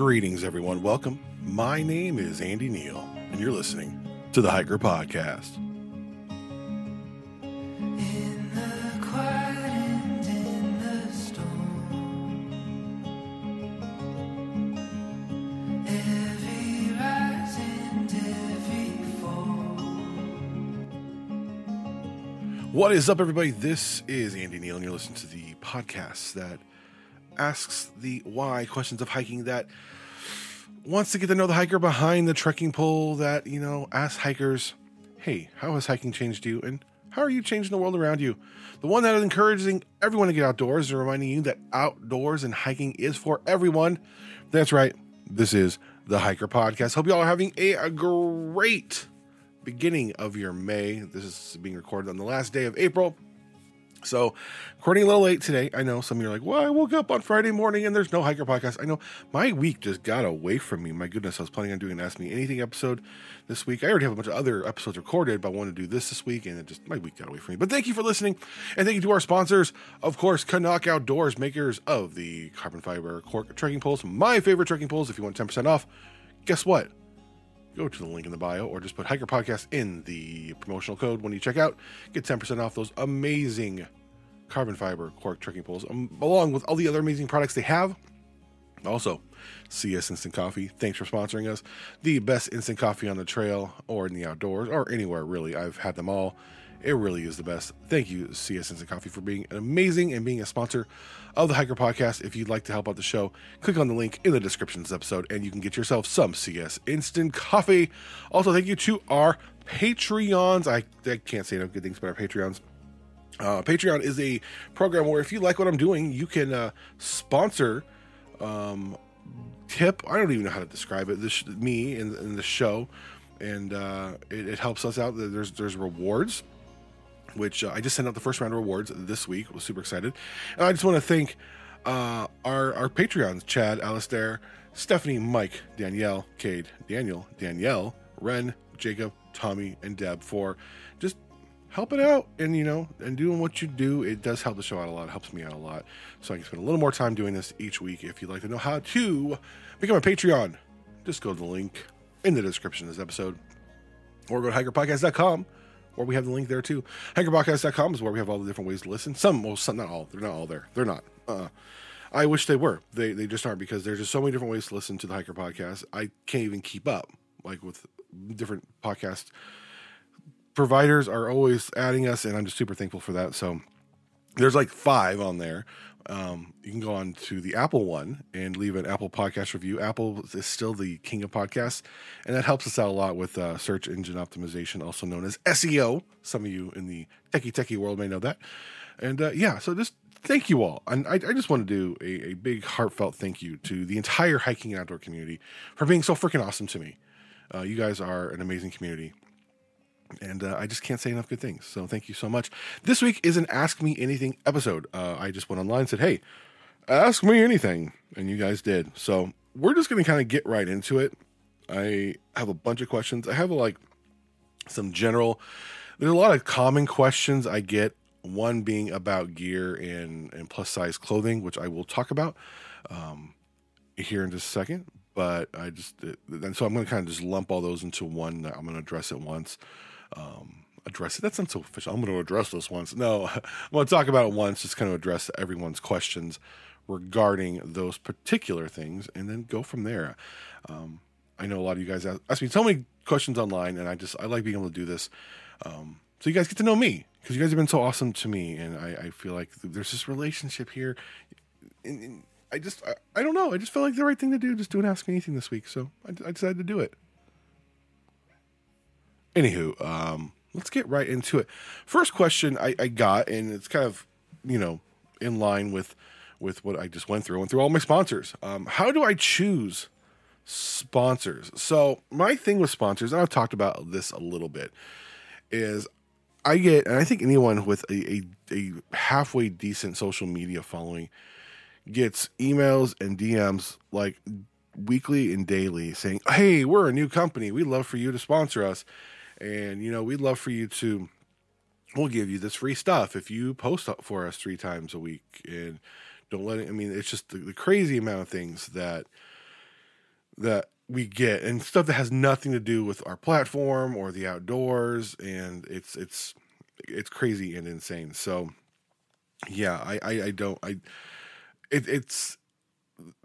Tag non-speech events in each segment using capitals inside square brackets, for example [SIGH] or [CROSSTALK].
Greetings, everyone. Welcome. My name is Andy Neal, and you're listening to the Hiker Podcast. In the quiet and in the storm, every rise and every fall. What is up, everybody? This is Andy Neal, and you're listening to the podcast that asks the why questions of hiking that wants to get to know the hiker behind the trekking pole that, you know, asks hikers, hey, how has hiking changed you? And how are you changing the world around you? The one that is encouraging everyone to get outdoors and reminding you that outdoors and hiking is for everyone. That's right. This is the Hiker Podcast. Hope you all are having a, a great beginning of your May. This is being recorded on the last day of April. So, recording a little late today. I know some of you are like, well, I woke up on Friday morning and there's no hiker podcast. I know my week just got away from me. My goodness, I was planning on doing an Ask Me Anything episode this week. I already have a bunch of other episodes recorded, but I wanted to do this this week and it just, my week got away from me. But thank you for listening. And thank you to our sponsors, of course, CNOC Outdoors, makers of the carbon fiber cork trekking poles, my favorite trekking poles. If you want 10% off, guess what? Go to the link in the bio or just put hiker podcast in the promotional code when you check out. Get 10% off those amazing carbon fiber cork trekking poles um, along with all the other amazing products they have. Also cs instant coffee thanks for sponsoring us. The best instant coffee on the trail or in the outdoors or anywhere really. I've had them all it really is the best. Thank you cs instant coffee for being an amazing and being a sponsor of the hiker podcast. If you'd like to help out the show click on the link in the description of this episode and you can get yourself some cs instant coffee. Also thank you to our patreons. I, I can't say enough good things about our patreons. Uh, Patreon is a program where if you like what I'm doing, you can uh, sponsor, um, tip. I don't even know how to describe it. This me in, in the show, and uh, it, it helps us out. There's there's rewards, which uh, I just sent out the first round of rewards this week. Was super excited, and I just want to thank uh, our our Patreons: Chad, Alistair, Stephanie, Mike, Danielle, Cade, Daniel, Danielle, Ren, Jacob, Tommy, and Deb for just helping out and you know and doing what you do. It does help the show out a lot. It helps me out a lot. So i can spend a little more time doing this each week. If you'd like to know how to become a patreon just go to the link in the description of this episode or go to hikerpodcast.com where we have the link there too. Hikerpodcast.com is where we have all the different ways to listen. Some well some not all they're not all there. They're not. Uh i wish they were. They they just aren't because there's just so many different ways to listen to the hiker podcast. I can't even keep up like with different podcast providers are always adding us, and I'm just super thankful for that. So there's like five on there. Um, you can go on to the Apple one and leave an Apple podcast review. Apple is still the king of podcasts, and that helps us out a lot with uh, search engine optimization, also known as SEO. Some of you in the techie techie world may know that. And uh, yeah, so just thank you all. And I, I just want to do a, a big heartfelt thank you to the entire hiking and outdoor community for being so freaking awesome to me. Uh, you guys are an amazing community and uh, I just can't say enough good things. So thank you so much. This week is an Ask Me Anything episode. Uh, I just went online and said, "Hey, ask me anything," and you guys did. So we're just going to kind of get right into it. I have a bunch of questions. I have like some general. There's a lot of common questions I get. One being about gear and and plus size clothing, which I will talk about um, here in just a second. But I just and so I'm going to kind of just lump all those into one. That I'm going to address it once um, address it. That sounds so official. I'm going to address this once. No, [LAUGHS] I'm going to talk about it once, just kind of address everyone's questions regarding those particular things, and then go from there. Um, I know a lot of you guys ask, ask, me so many questions online, and I just I like being able to do this, um, so you guys get to know me because you guys have been so awesome to me, and I, I feel like there's this relationship here. And, and I just I, I, don't know. I just felt like the right thing to do. Just do an ask me anything this week, so I, I decided to do it. Anywho, um, let's get right into it. First question I, I got, and it's kind of, you know, in line with with what I just went through. I went through all my sponsors. Um, how do I choose sponsors? So my thing with sponsors, and I've talked about this a little bit, is I get, and I think anyone with a, a, a halfway decent social media following gets emails and DMs like weekly and daily saying, "Hey, we're a new company. We'd love for you to sponsor us." And, you know, we'd love for you to, we'll give you this free stuff if you post up for us three times a week. And don't let it, I mean, it's just the, the crazy amount of things that that we get and stuff that has nothing to do with our platform or the outdoors and it's it's it's crazy and insane so yeah i i, I don't i it, it's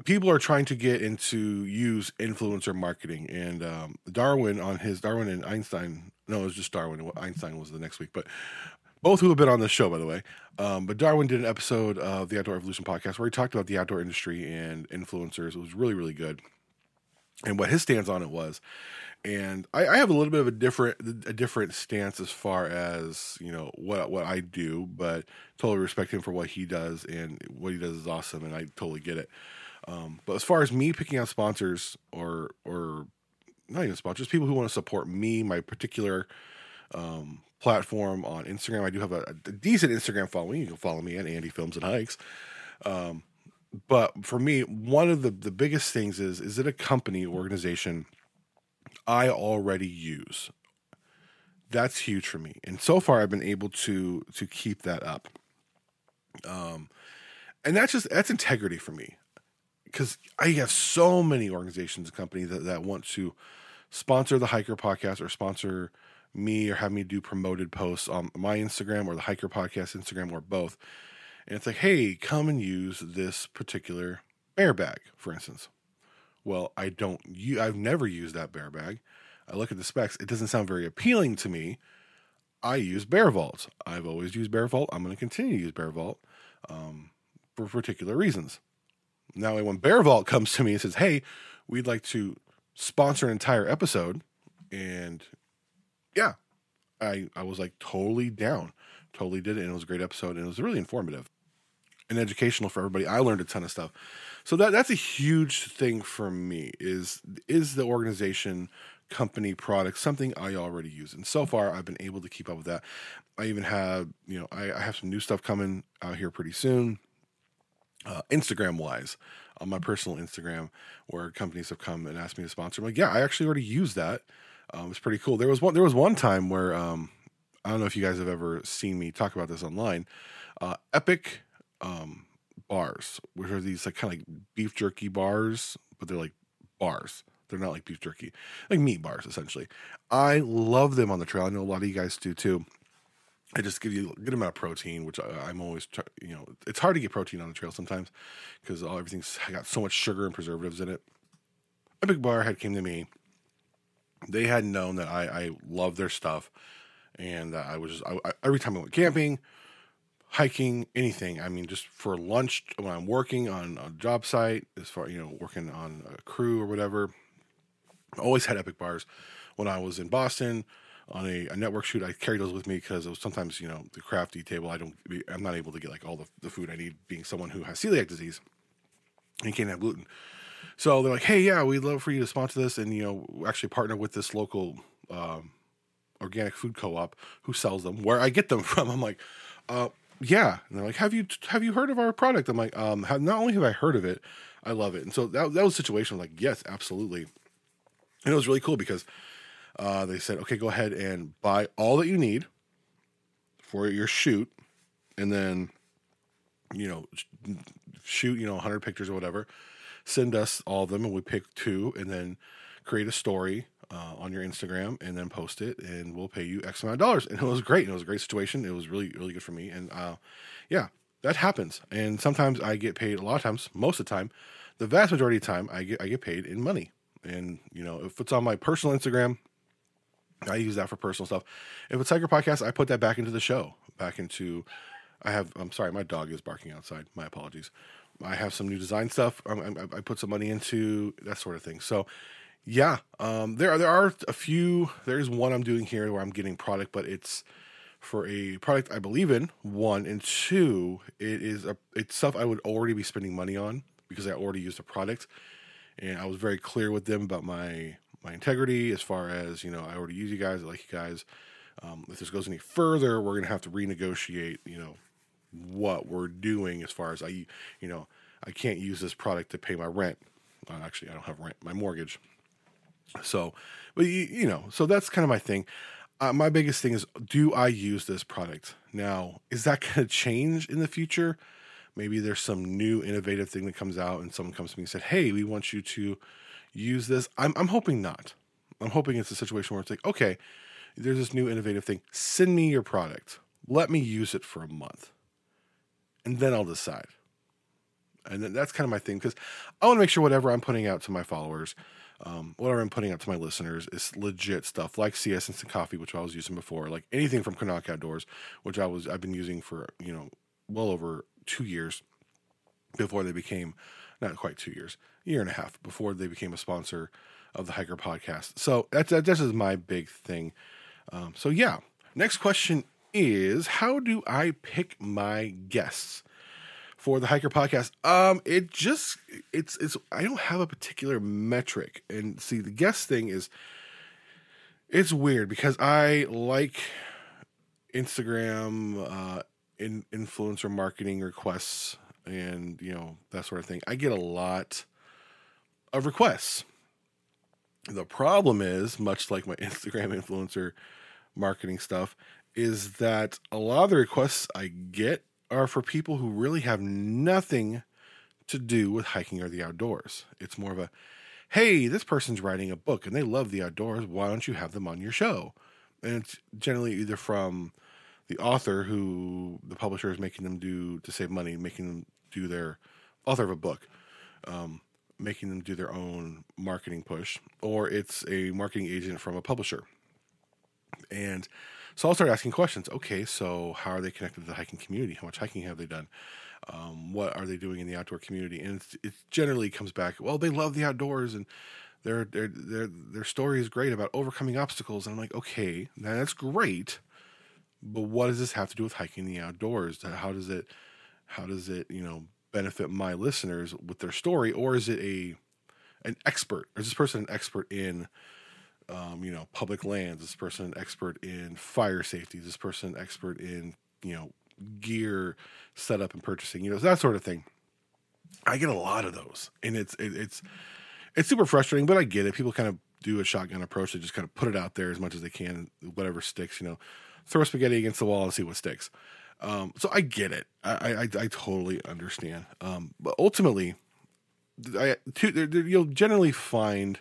people are trying to get into use influencer marketing and um, darwin on his darwin and einstein no it was just darwin einstein was the next week but both who have been on the show by the way um, but darwin did an episode of the outdoor evolution podcast where he talked about the outdoor industry and influencers it was really really good and what his stance on it was and I, I have a little bit of a different a different stance as far as you know what what I do, but totally respect him for what he does and what he does is awesome, and I totally get it. Um, but as far as me picking out sponsors or or not even sponsors, people who want to support me, my particular um, platform on Instagram, I do have a, a decent Instagram following. You can follow me at Andy Films and Hikes. Um, but for me, one of the the biggest things is is it a company organization I already use. That's huge for me, and so far I've been able to to keep that up. Um, and that's just that's integrity for me, because I have so many organizations and companies that, that want to sponsor the Hiker Podcast or sponsor me or have me do promoted posts on my Instagram or the Hiker Podcast Instagram or both. And it's like, hey, come and use this particular bear bag, for instance. Well, I don't. You, I've never used that bear bag. I look at the specs. It doesn't sound very appealing to me. I use Bear Vault. I've always used Bear Vault. I'm going to continue to use Bear Vault um, for particular reasons. Now, when Bear Vault comes to me and says, "Hey, we'd like to sponsor an entire episode," and yeah, I I was like totally down, totally did it, and it was a great episode, and it was really informative and educational for everybody. I learned a ton of stuff. So that that's a huge thing for me is is the organization company product something I already use. And so far I've been able to keep up with that. I even have, you know, I, I have some new stuff coming out here pretty soon. Uh, Instagram wise, on my personal Instagram, where companies have come and asked me to sponsor. I'm like, yeah, I actually already use that. Um, it's pretty cool. There was one. There was one time where um, I don't know if you guys have ever seen me talk about this online. Uh, Epic um, bars, which are these like kind of like beef jerky bars, but they're like bars. They're not like beef jerky, like meat bars essentially. I love them on the trail. I know a lot of you guys do too. I just give you a good amount of protein, which I, am always, try, you know, it's hard to get protein on the trail sometimes because all everything's got so much sugar and preservatives in it. Epic Bar had came to me. They had known that I, I love their stuff, and I was just I, I, every time I went camping, hiking, anything. I mean, just for lunch when I'm working on a job site, as far you know, working on a crew or whatever. I always had epic bars. When I was in Boston on a, a network shoot, I carry those with me because sometimes you know the crafty table. I don't, I'm not able to get like all the, the food I need, being someone who has celiac disease and can't have gluten. So they're like, hey, yeah, we'd love for you to sponsor this, and you know, actually partner with this local um, organic food co-op who sells them. Where I get them [LAUGHS] from, I'm like, uh, yeah and they're like have you have you heard of our product i'm like um not only have i heard of it i love it and so that, that was a situation like yes absolutely and it was really cool because uh, they said okay go ahead and buy all that you need for your shoot and then you know shoot you know 100 pictures or whatever send us all of them and we pick two and then create a story uh, on your Instagram and then post it, and we'll pay you X amount of dollars. And it was great. It was a great situation. It was really, really good for me. And uh, yeah, that happens. And sometimes I get paid. A lot of times, most of the time, the vast majority of the time, I get I get paid in money. And you know, if it's on my personal Instagram, I use that for personal stuff. If it's Hiker Podcast, I put that back into the show, back into. I have. I'm sorry, my dog is barking outside. My apologies. I have some new design stuff. I, I, I put some money into that sort of thing. So yeah, um, there are there are a few. There's one I'm doing here where I'm getting product, but it's for a product I believe in. One and two, it is a it's stuff I would already be spending money on because I already used the product, and I was very clear with them about my my integrity as far as you know I already use you guys. I like you guys. Um, if this goes any further, we're gonna have to renegotiate. You know what we're doing as far as I you know I can't use this product to pay my rent. Uh, actually, I don't have rent. My mortgage so, but you, you know, so that's kind of my thing. Uh, my biggest thing is, do I use this product now? Is that [LAUGHS] going to change in the future? Maybe there's some new innovative thing that comes out, and someone comes to me and said, "Hey, we want you to use this. I'm I'm hoping not. I'm hoping it's a situation where it's like, okay, there's this new innovative thing. Send me your product. Let me use it for a month, and then I'll decide. And then that's kind of my thing because I want to make sure whatever I'm putting out to my followers, um, whatever I'm putting out to my listeners, is legit stuff like CS Instant Coffee, which I was using before, like anything from CNOC Outdoors, which I was I've been using for you know well over two years before they became not quite two years, year and a half before they became a sponsor of the Hiker Podcast. So that's that, this is my big thing. Um, so yeah, next question is how do I pick my guests? for the hiker podcast um it just it's it's i don't have a particular metric and see the guest thing is it's weird because i like instagram uh in influencer marketing requests and you know that sort of thing i get a lot of requests the problem is much like my [LAUGHS] instagram influencer marketing stuff is that a lot of the requests i get are for people who really have nothing to do with hiking or the outdoors. It's more of a, hey, this person's writing a book and they love the outdoors. Why don't you have them on your show? And it's generally either from the author who the publisher is making them do to save money, making them do their author of a book, um, making them do their own marketing push, or it's a marketing agent from a publisher. And so I'll start asking questions. Okay, so how are they connected to the hiking community? How much hiking have they done? Um, what are they doing in the outdoor community? And it generally comes back, well, they love the outdoors and their their their their story is great about overcoming obstacles. And I'm like, okay, that's great, but what does this have to do with hiking the outdoors? How does it how does it you know benefit my listeners with their story, or is it a an expert? Is this person an expert in um, you know, public lands. This person an expert in fire safety. This person an expert in you know gear setup and purchasing. You know, that sort of thing. I get a lot of those, and it's it, it's it's super frustrating, but I get it. People kind of do a shotgun approach. They just kind of put it out there as much as they can, whatever sticks. You know, throw spaghetti against the wall and see what sticks. Um, so I get it. I I, I totally understand. Um, but ultimately, I two, you'll generally find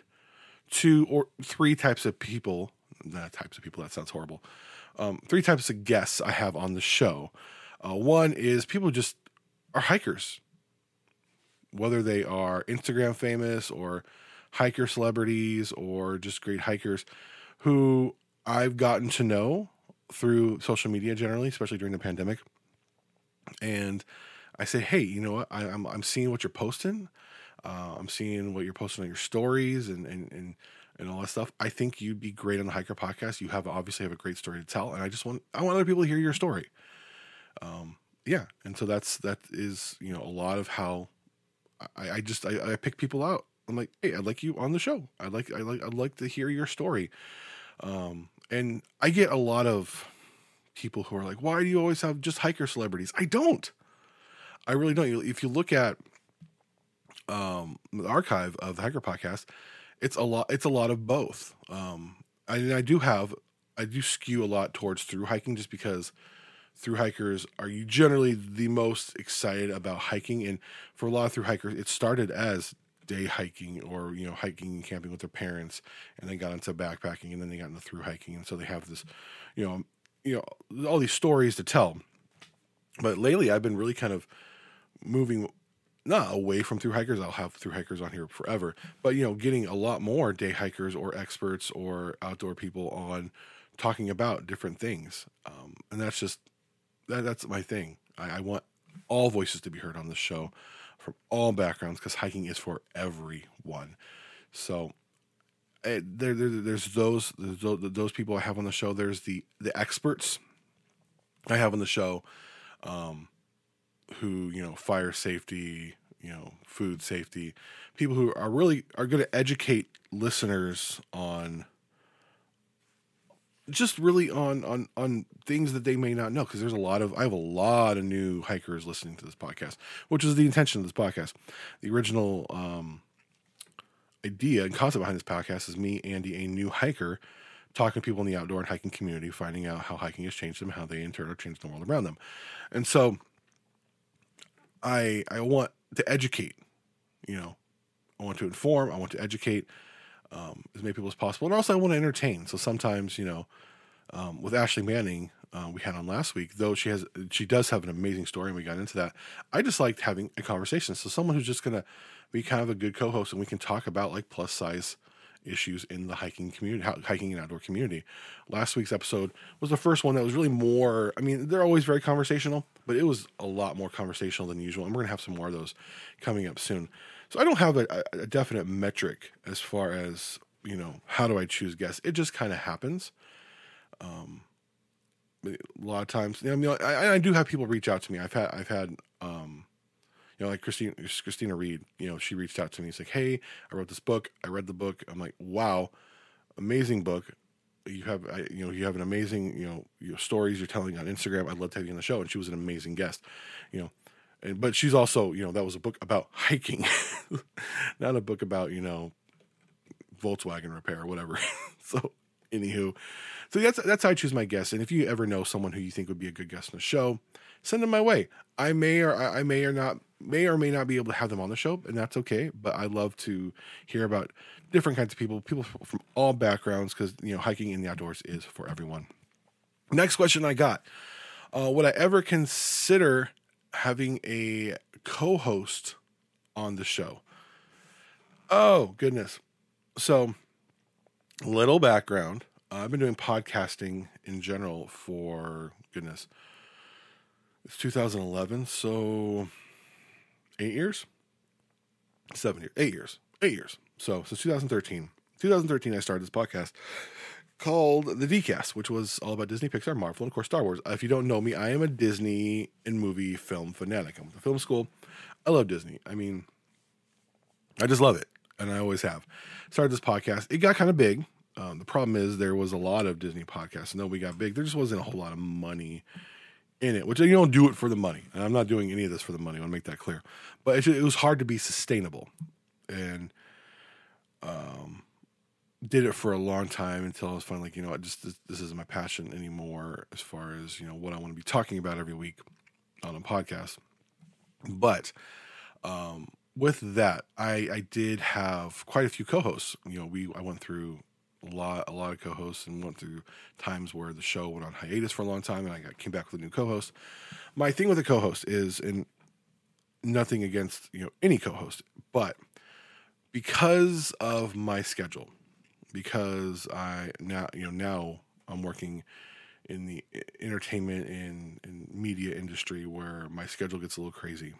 two or three types of people. Types of people. That sounds horrible. Um, three types of guests I have on the show. Uh, one is people just are hikers, whether they are Instagram famous or hiker celebrities or just great hikers who I've gotten to know through social media generally, especially during the pandemic. And I say, hey, you know what? I, am I'm, I'm seeing what you're posting. Uh, I'm seeing what you're posting on your stories and, and, and, and all that stuff. I think you'd be great on the Hiker podcast. You have obviously have a great story to tell. And I just want, I want other people to hear your story. Um, yeah. And so that's, that is, you know, a lot of how I, I just, I, I pick people out. I'm like, Hey, I'd like you on the show. I'd like, I like, I'd like to hear your story. Um, and I get a lot of people who are like, why do you always have just hiker celebrities? I don't. I really don't. If you look at um, the archive of the Hiker Podcast, it's a lot. It's a lot of both. Um, I, I do have, I do skew a lot towards through hiking, just because through hikers are you generally the most excited about hiking, and for a lot of through hikers, it started as day hiking or you know hiking and camping with their parents, and then got into backpacking, and then they got into through hiking, and so they have this, you know, you know, all these stories to tell. But lately, I've been really kind of moving not away from through hikers. I'll have through hikers on here forever, but you know, getting a lot more day hikers or experts or outdoor people on talking about different things, um, and that's just that, that's my thing. I, I want all voices to be heard on the show from all backgrounds because hiking is for everyone. So eh, there, there, there's those those those people I have on the show. There's the the experts I have on the show. Um, who you know fire safety you know food safety people who are really are going to educate listeners on just really on on on things that they may not know because there's a lot of I have a lot of new hikers listening to this podcast, which is the intention of this podcast. The original um, idea and concept behind this podcast is me, Andy, a new hiker, talking to people in the outdoor and hiking community, finding out how hiking has changed them, how they in turn have changed the world around them, and so I I want to educate, you know, I want to inform, I want to educate um, as many people as possible, and also I want to entertain. So sometimes, you know, um, with Ashley Manning, uh, we had on last week, though she has she does have an amazing story, and we got into that. I just liked having a conversation. So someone who's just gonna be kind of a good co-host, and we can talk about like plus size issues in the hiking community, hiking and outdoor community. Last week's episode was the first one that was really more. I mean, they're always very conversational, but it was a lot more conversational than usual, and we're gonna have some more of those coming up soon. So I don't have a, a definite metric as far as you know how do I choose guests. It just kind of happens a lot of times. You know, I, I do have people reach out to me. I've had I've had um, you know like Christine Christina Reed. You know, she reached out to me. It's like, hey, I wrote this book. I read the book. I'm like, wow, amazing book. You have I, you know you have an amazing you know your stories you're telling on Instagram. I'd love to have you on the show. And she was an amazing guest. You know. And, but she's also, you know, that was a book about hiking, [LAUGHS] not a book about, you know, Volkswagen repair or whatever. [LAUGHS] so, anywho, so that's that's how I choose my guests. And if you ever know someone who you think would be a good guest on the show, send them my way. I may or I may or not may or may not be able to have them on the show, and that's okay. But I love to hear about different kinds of people, people from all backgrounds, because you know hiking in the outdoors is for everyone. Next question I got: uh, Would I ever consider having a co-host on the show? Oh goodness! So, little background. I've been doing podcasting in general for goodness. It's 2011, so eight years, seven years, eight years, eight years. So since 2013, 2013, I started this podcast called the DCast, which was all about Disney, Pixar, Marvel, and of course Star Wars. If you don't know me, I am a Disney and movie film fanatic. I'm went to film school. I love Disney. I mean, I just love it, and I always have. Started this podcast. It got kind of big. Um, the problem is there was a lot of Disney podcasts, and then we got big. There just wasn't a whole lot of money in it, which you don't do it for the money. And I'm not doing any of this for the money. I want to make that clear. But it, ju- it was hard to be sustainable, and um, did it for a long time until I was finally like, you know, what, just this, this isn't my passion anymore as far as you know what I want to be talking about every week on a podcast. But um, with that, I, I did have quite a few co-hosts. You know, we I went through a lot a lot of co-hosts and went through times where the show went on hiatus for a long time, and I got, came back with a new co-host. My thing with a co-host is, and nothing against you know any co-host, but because of my schedule, because I now you know now I'm working in the entertainment and, and media industry where my schedule gets a little crazy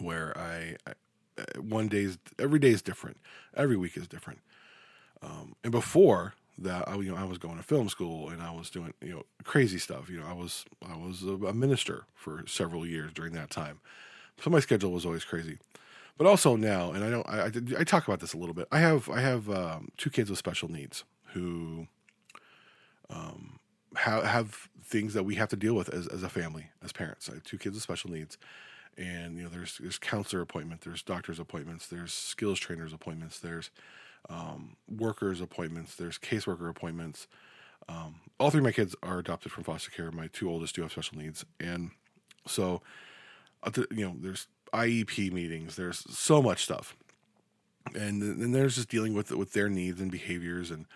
where I, I uh, one day is every day is different. Every week is different. Um, and before that I you know I was going to film school and I was doing you know crazy stuff. You know I was I was a, a minister for several years during that time. So my schedule was always crazy but also now and I don't I, I, I talk about this a little bit. I have I have um, two kids with special needs who um, have have things that we have to deal with as, as a family as parents. I have two kids with special needs and you know there's there's counselor appointment there's doctor's appointments there's skills trainers appointments there's um, workers appointments there's caseworker appointments. Um, all three of my kids are adopted from foster care. My two oldest do have special needs. And so uh, you know there's iep meetings there's so much stuff and then there's just dealing with with their needs and behaviors and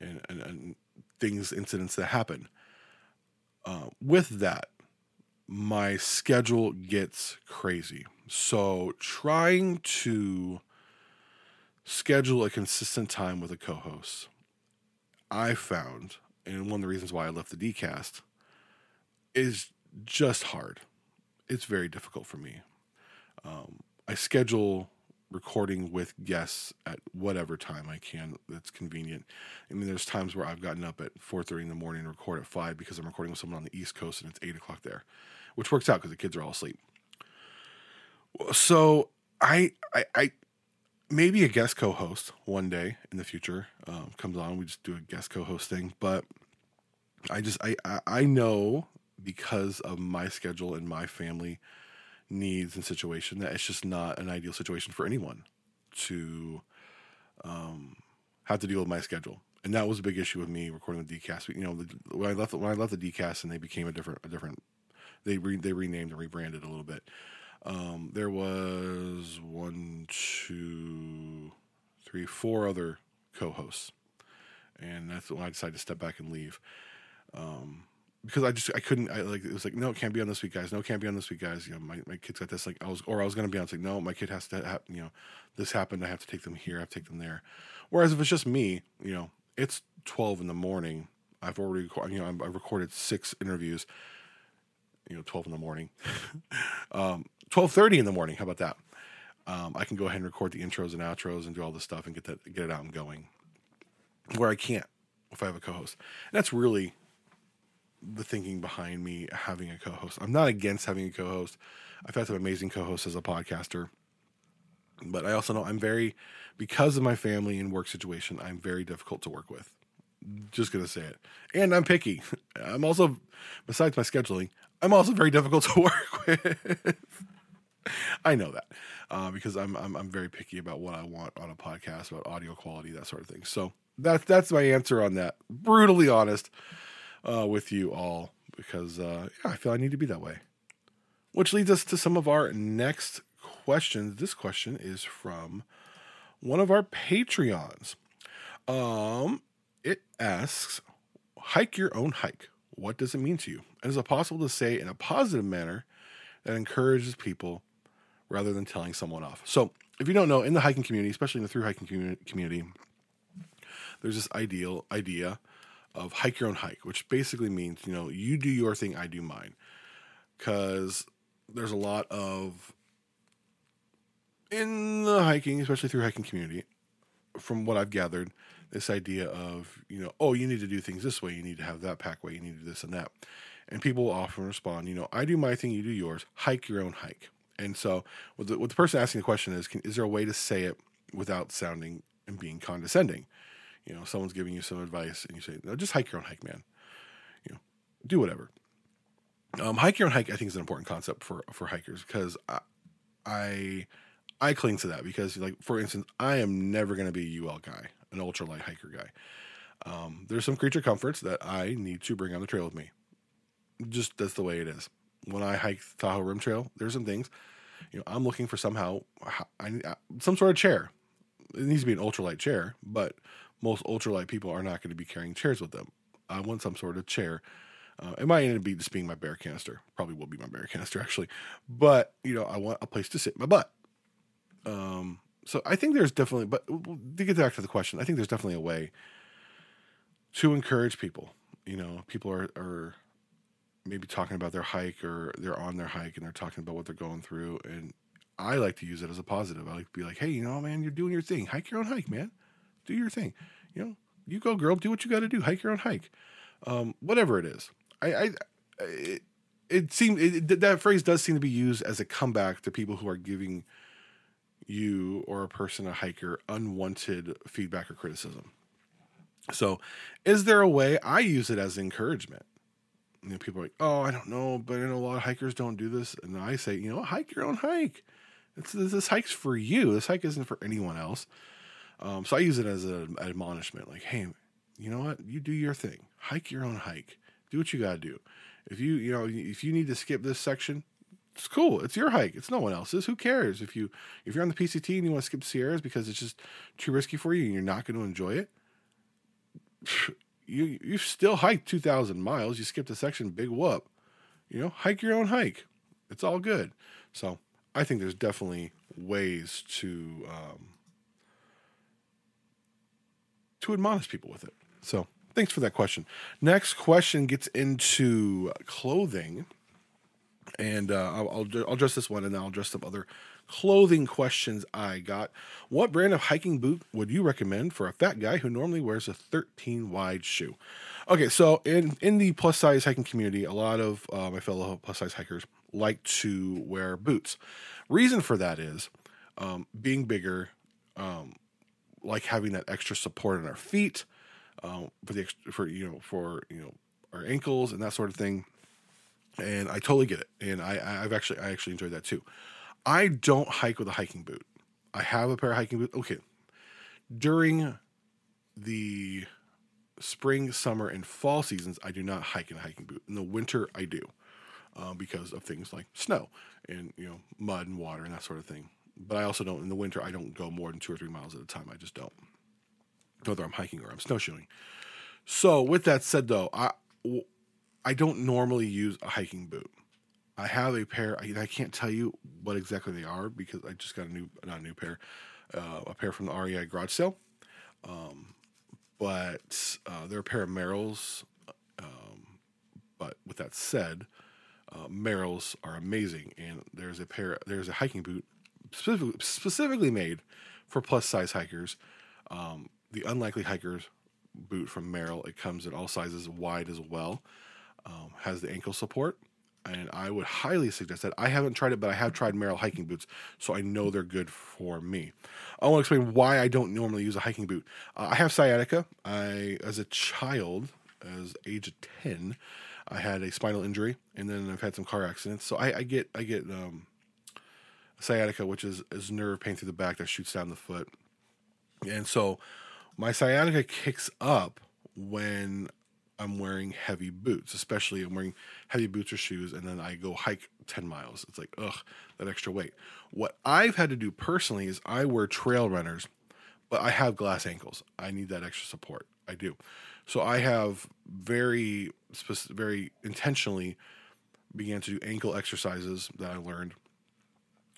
and, and, and things incidents that happen uh, with that my schedule gets crazy. So trying to schedule a consistent time with a co-host, I found, and one of the reasons why I left the DCast, is just hard. It's very difficult for me. Um, I schedule recording with guests at whatever time I can that's convenient. I mean, there's times where I've gotten up at 4:30 in the morning and record at five because I'm recording with someone on the East Coast and it's eight o'clock there, which works out because the kids are all asleep. So I, I, I maybe a guest co-host one day in the future um, comes on. We just do a guest co-host thing, but I just I, I know because of my schedule and my family needs and situation that it's just not an ideal situation for anyone to um, have to deal with my schedule. And that was a big issue with me recording with DCast. You know, the, when I left when I left the DCast and they became a different a different they re, they renamed and rebranded a little bit. Um, there was one, two, three, four other co-hosts, and that's when I decided to step back and leave. Um, because I just I couldn't I like it was like no it can't be on this week guys. No it can't be on this week guys. You know my, my kids got this like I was or I was gonna be on it's like no my kid has to have you know this happened I have to take them here I have to take them there. Whereas if it's just me you know it's 12 in the morning. I've already you know I've recorded six interviews. You know 12 in the morning. [LAUGHS] Um 12:30 in the morning how about that? Um, I can go ahead and record the intros and outros and do all this stuff and get that get it out and going. Where I can't if I have a co-host. And that's really the thinking behind me having a co-host. I'm not against having a co-host. I've had some amazing co-hosts as a podcaster, but I also know I'm very because of my family and work situation. I'm very difficult to work with. Just gonna say it, and I'm picky. [LAUGHS] I'm also, besides my scheduling, I'm also very difficult [LAUGHS] to work with. I know that uh, because I'm, I'm I'm very picky about what I want on a podcast, about audio quality, that sort of thing. So that's that's my answer on that. Brutally honest uh, with you all because uh, yeah, I feel I need to be that way. Which leads us to some of our next questions. This question is from one of our Patreons. Um, it asks, "Hike your own hike. What does it mean to you? And is it possible to say in a positive manner that encourages people rather than telling someone off?" So, if you don't know, in the hiking community, especially in the through hiking community, community, there's this ideal idea of hike your own hike, which basically means you know you do your thing, I do mine, because there's a lot of in the hiking, especially through hiking community, from what I've gathered, this idea of you know oh you need to do things this way, you need to have that pack way, you need to do this and that, and people often respond you know I do my thing, you do yours, hike your own hike, and so what the, what the person asking the question is can, is there a way to say it without sounding and being condescending? You know, someone's giving you some advice, and you say, "No, just hike your own hike, man. You know, do whatever." Um, hike your own hike, I think, is an important concept for for hikers because I, I I cling to that because, like, for instance, I am never going to be a UL guy, an ultralight hiker guy. Um, there's some creature comforts that I need to bring on the trail with me. Just that's the way it is. When I hike Tahoe Rim Trail, there's some things, you know, I'm looking for somehow I need some sort of chair. It needs to be an ultralight chair, but most ultralight people are not going to be carrying chairs with them. I want some sort of chair. Uh, it might end up be just being my bear canister. Probably will be my bear canister [LAUGHS] actually, but you know I want a place to sit my butt. Um, so I think there's definitely, but to get back to the question, I think there's definitely a way to encourage people. You know, people are are maybe talking about their hike or they're on their hike and they're talking about what they're going through, and I like to use it as a positive. I like to be like, hey, you know, man, you're doing your thing. Hike your own hike, man do your thing. You know, you go, girl. Do what you got to do. Hike your own hike. Um, whatever it is. I, I it, it seems it, that phrase does seem to be used as a comeback to people who are giving you or a person a hiker unwanted feedback or criticism. So, is there a way I use it as encouragement? You know, people are like, "Oh, I don't know," but I know a lot of hikers don't do this, and I say, "You know, hike your own hike. It's, this hike's for you. This hike isn't for anyone else." Um, so I use it as an admonishment, like, hey, you know what? You do your thing. Hike your own hike. Do what you got to do. If you, you know, if you need to skip this section, it's cool. It's your hike. It's no one else's. Who cares if you if you're on the PCT and you want to skip Sierras because it's just too risky for you and you're not going to enjoy it? You you still hiked two thousand miles. You skipped a section. Big whoop. You know, hike your own hike. It's all good. So I think there's definitely ways to um, to admonish people with it. So thanks for that question. Next question gets into clothing, and uh, I'll, I'll address this one, and then I'll address some other clothing questions I got. What brand of hiking boot would you recommend for a fat guy who normally wears a 13 wide shoe? Okay, so in in the plus size hiking community, a lot of uh, my fellow plus size hikers like to wear boots. Reason for that is um, being bigger. Um, like having that extra support on our feet um, for the for you know for you know our ankles and that sort of thing. And I totally get it, and I I've actually I actually enjoyed that too. I don't hike with a hiking boot. I have a pair of hiking boots. Okay, during the spring, summer, and fall seasons, I do not hike in a hiking boot. In the winter, I do. uh, because of things like snow and you know mud and water and that sort of thing. But I also don't in the winter. I don't go more than two or three miles at a time. I just don't, whether I'm hiking or I'm snowshoeing. So with that said, though, I I don't normally use a hiking boot. I have a pair. I, I can't tell you what exactly they are because I just got a new, not a new pair, uh, a pair from the REI garage sale. Um, but uh, they're a pair of Merrells. Um, but with that said, uh, Merrells are amazing, and there's a pair. There's a hiking boot specifically made for plus size hikers. Um, the Unlikely Hikers boot from Merrell. It comes in all sizes, wide as well. Um, has the ankle support, and I would highly suggest that. I haven't tried it, but I have tried Merrell hiking boots, so I know they're good for me. I want to explain why I don't normally use a hiking boot. Uh, I have sciatica. I, as a child, as age of ten, I had a spinal injury, and then I've had some car accidents. So I, I get I get um, sciatica, which is is nerve pain through the back that shoots down the foot, and so my sciatica kicks up when I'm wearing heavy boots, especially I'm wearing heavy boots or shoes, and then I go hike 10 miles. It's like, ugh, that extra weight. What I've had to do personally is I wear trail runners, but I have glass ankles. I need that extra support. I do. So I have very, very intentionally began to do ankle exercises that I learned,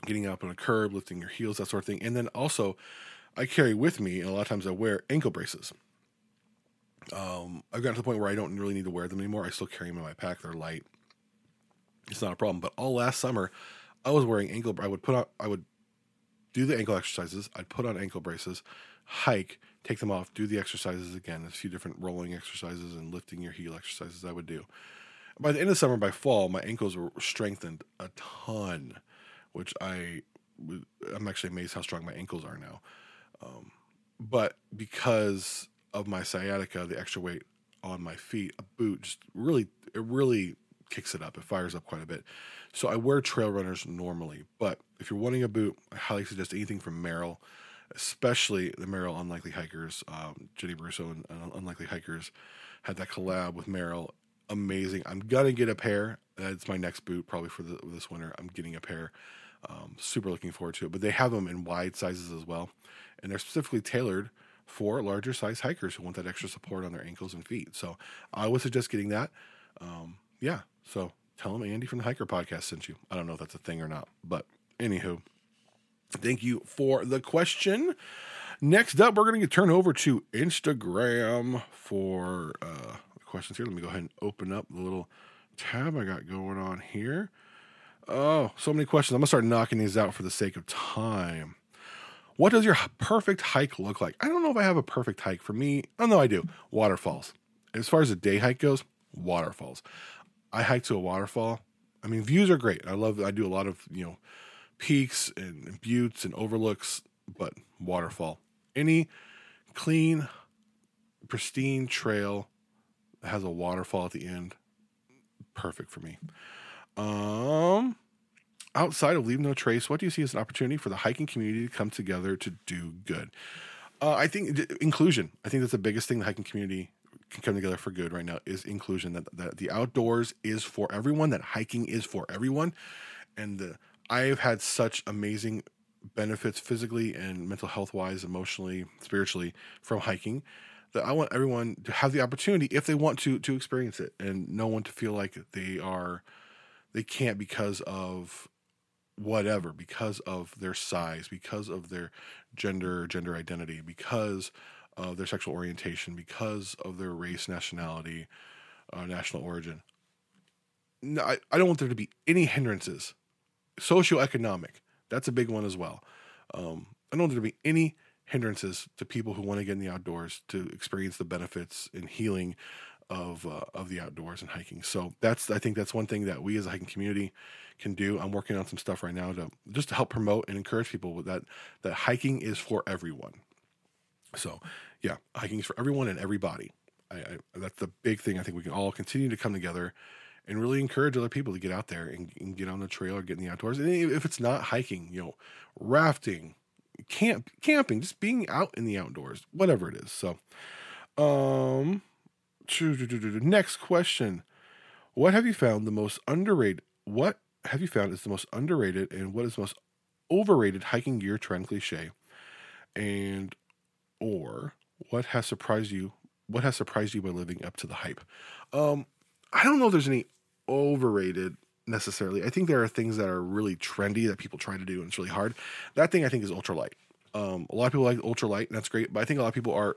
getting up on a curb, lifting your heels, that sort of thing. And then also, I carry with me, and a lot of times I wear ankle braces. Um, I've gotten to the point where I don't really need to wear them anymore. I still carry them in my pack. They're light. It's not a problem. But all last summer, I was wearing ankle. I would put on. I would do the ankle exercises. I'd put on ankle braces, hike, take them off, do the exercises again. A few different rolling exercises and lifting your heel exercises I would do. By the end of summer, by fall, my ankles were strengthened a ton, which I I'm actually amazed how strong my ankles are now. Um, but because of my sciatica, the extra weight on my feet, a boot just really it really kicks it up. It fires up quite a bit. So I wear trail runners normally, but if you're wanting a boot, I highly suggest anything from Merrell, especially the Merrell Unlikely Hikers. Um, Jenny Bruso and, and Unlikely Hikers had that collab with Merrell. Amazing. I'm gonna get a pair. That's my next boot, probably for the, this winter. I'm getting a pair. Um, super looking forward to it. But they have them in wide sizes as well, and they're specifically tailored for larger size hikers who want that extra support on their ankles and feet. So I would suggest getting that. Um, yeah. So tell them Andy from the Hiker Podcast sent you. I don't know if that's a thing or not, but anywho, thank you for the question. Next up, we're going to turn over to Instagram for uh, questions here. Let me go ahead and open up the little tab I got going on here. Oh, so many questions. I'm going to start knocking these out for the sake of time. What does your perfect hike look like? I don't know if I have a perfect hike. For me, oh no, I do. Waterfalls. As far as a day hike goes, waterfalls. I hike to a waterfall. I mean, views are great. I love. I do a lot of you know peaks and, buttes and overlooks, but waterfall. Any clean, pristine trail that has a waterfall at the end, perfect for me. Um, outside of Leave No Trace, what do you see as an opportunity for the hiking community to come together to do good? Uh, I think d- inclusion. I think that's the biggest thing the hiking community can come together for good right now is inclusion. That, that the outdoors is for everyone. That hiking is for everyone, and the, I've had such amazing benefits physically and mental health wise, emotionally, spiritually from hiking that I want everyone to have the opportunity if they want to to experience it, and no one to feel like they are they can't because of whatever because of their size because of their gender gender identity because of their sexual orientation because of their race nationality uh, national origin. No, I, I don't want there to be any hindrances. Socioeconomic that's a big one as well. Um, i don't want there to be any hindrances to people who want to get in the outdoors to experience the benefits and healing of uh, of the outdoors and hiking. So that's I think that's one thing that we as a hiking community can do. I'm working on some stuff right now to just to help promote and encourage people with that that hiking is for everyone. So yeah, hiking is for everyone and everybody. I, I that's the big thing. I think we can all continue to come together and really encourage other people to get out there and, and get on the trail or get in the outdoors. And if it's not hiking, you know, rafting, camp, camping, just being out in the outdoors, whatever it is. So, um, next question: What have you found the most underrated what have you found is the most underrated and what is the most overrated hiking gear trend cliche? And or what has surprised you? What has surprised you by living up to the hype? Um, I don't know if there's any overrated necessarily. I think there are things that are really trendy that people try to do and it's really hard. That thing I think is ultralight. Um, a lot of people like ultralight and that's great, but I think a lot of people are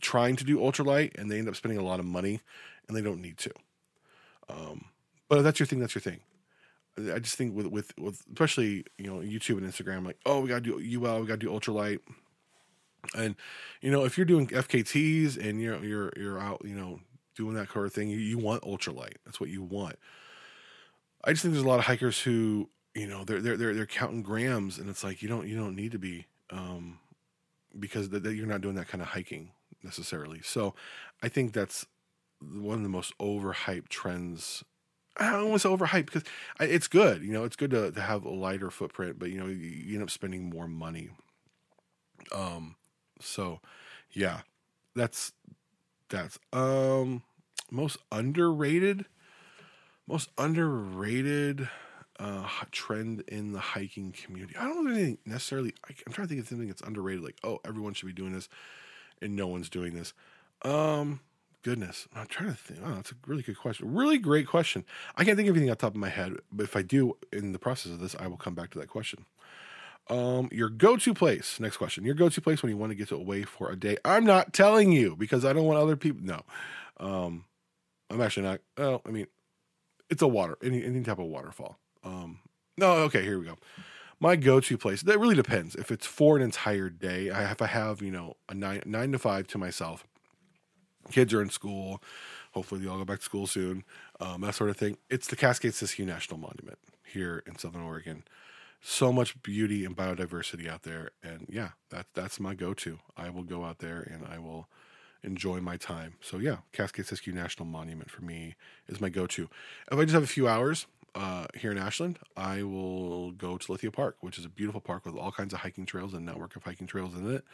trying to do ultralight and they end up spending a lot of money and they don't need to. Um, but that's your thing, that's your thing. I just think with with with especially you know YouTube and Instagram, like oh we gotta do UL, we gotta do ultralight, and you know if you're doing FKTs and you're you're you're out you know doing that kind of thing, you, you want ultralight. That's what you want. I just think there's a lot of hikers who you know they're they're they're, they're counting grams, and it's like you don't you don't need to be um, because th- you're not doing that kind of hiking necessarily. So I think that's one of the most overhyped trends. I don't want to say overhyped because I- it's good. You know, it's good to, to have a lighter footprint, but you know, you, you end up spending more money. Um, so yeah, that's that's um most underrated, most underrated uh trend in the hiking community. I don't know anything necessarily. I, I'm trying to think of something that's underrated. Like, oh, everyone should be doing this, and no one's doing this. Um, goodness, I'm trying to think. Oh, that's a really good question. Really great question. I can't think of anything off the top of my head, but if I do in the process of this, I will come back to that question. Um, your go-to place. Next question. Your go-to place when you want to get away for a day. I'm not telling you because I don't want other people. No, um, I'm actually not. Well, I mean, it's a water, any any type of waterfall. Um, no, okay, here we go. My go-to place. That really depends. If it's for an entire day, I if I have you know a nine nine to five to myself. Kids are in school. Hopefully, they all go back to school soon. Um, that sort of thing. It's the Cascade Siskiyou National Monument here in Southern Oregon so much beauty and biodiversity out there and yeah that that's my go-to i will go out there and i will enjoy my time so yeah cascade siskiyou national monument for me is my go-to if i just have a few hours uh, here in ashland i will go to lithia park which is a beautiful park with all kinds of hiking trails and network of hiking trails in it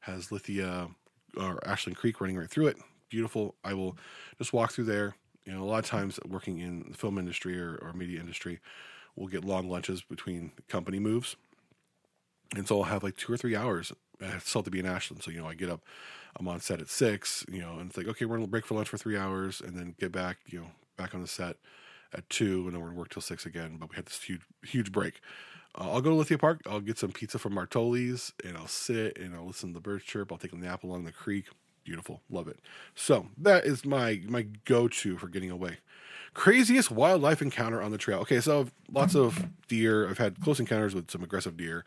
has lithia or ashland creek running right through it beautiful i will just walk through there you know a lot of times working in the film industry or, or media industry we'll get long lunches between company moves. And so I'll have like two or three hours. I still have to be in Ashland. So, you know, I get up, I'm on set at six, you know, and it's like, okay, we're to break for lunch for three hours and then get back, you know, back on the set at two and then we're to work till six again. But we had this huge, huge break. Uh, I'll go to Lithia Park. I'll get some pizza from Martolli's and I'll sit and I'll listen to the birds chirp. I'll take a nap along the creek. Beautiful. Love it. So that is my, my go-to for getting away craziest wildlife encounter on the trail. Okay, so I've lots of deer. I've had close encounters with some aggressive deer,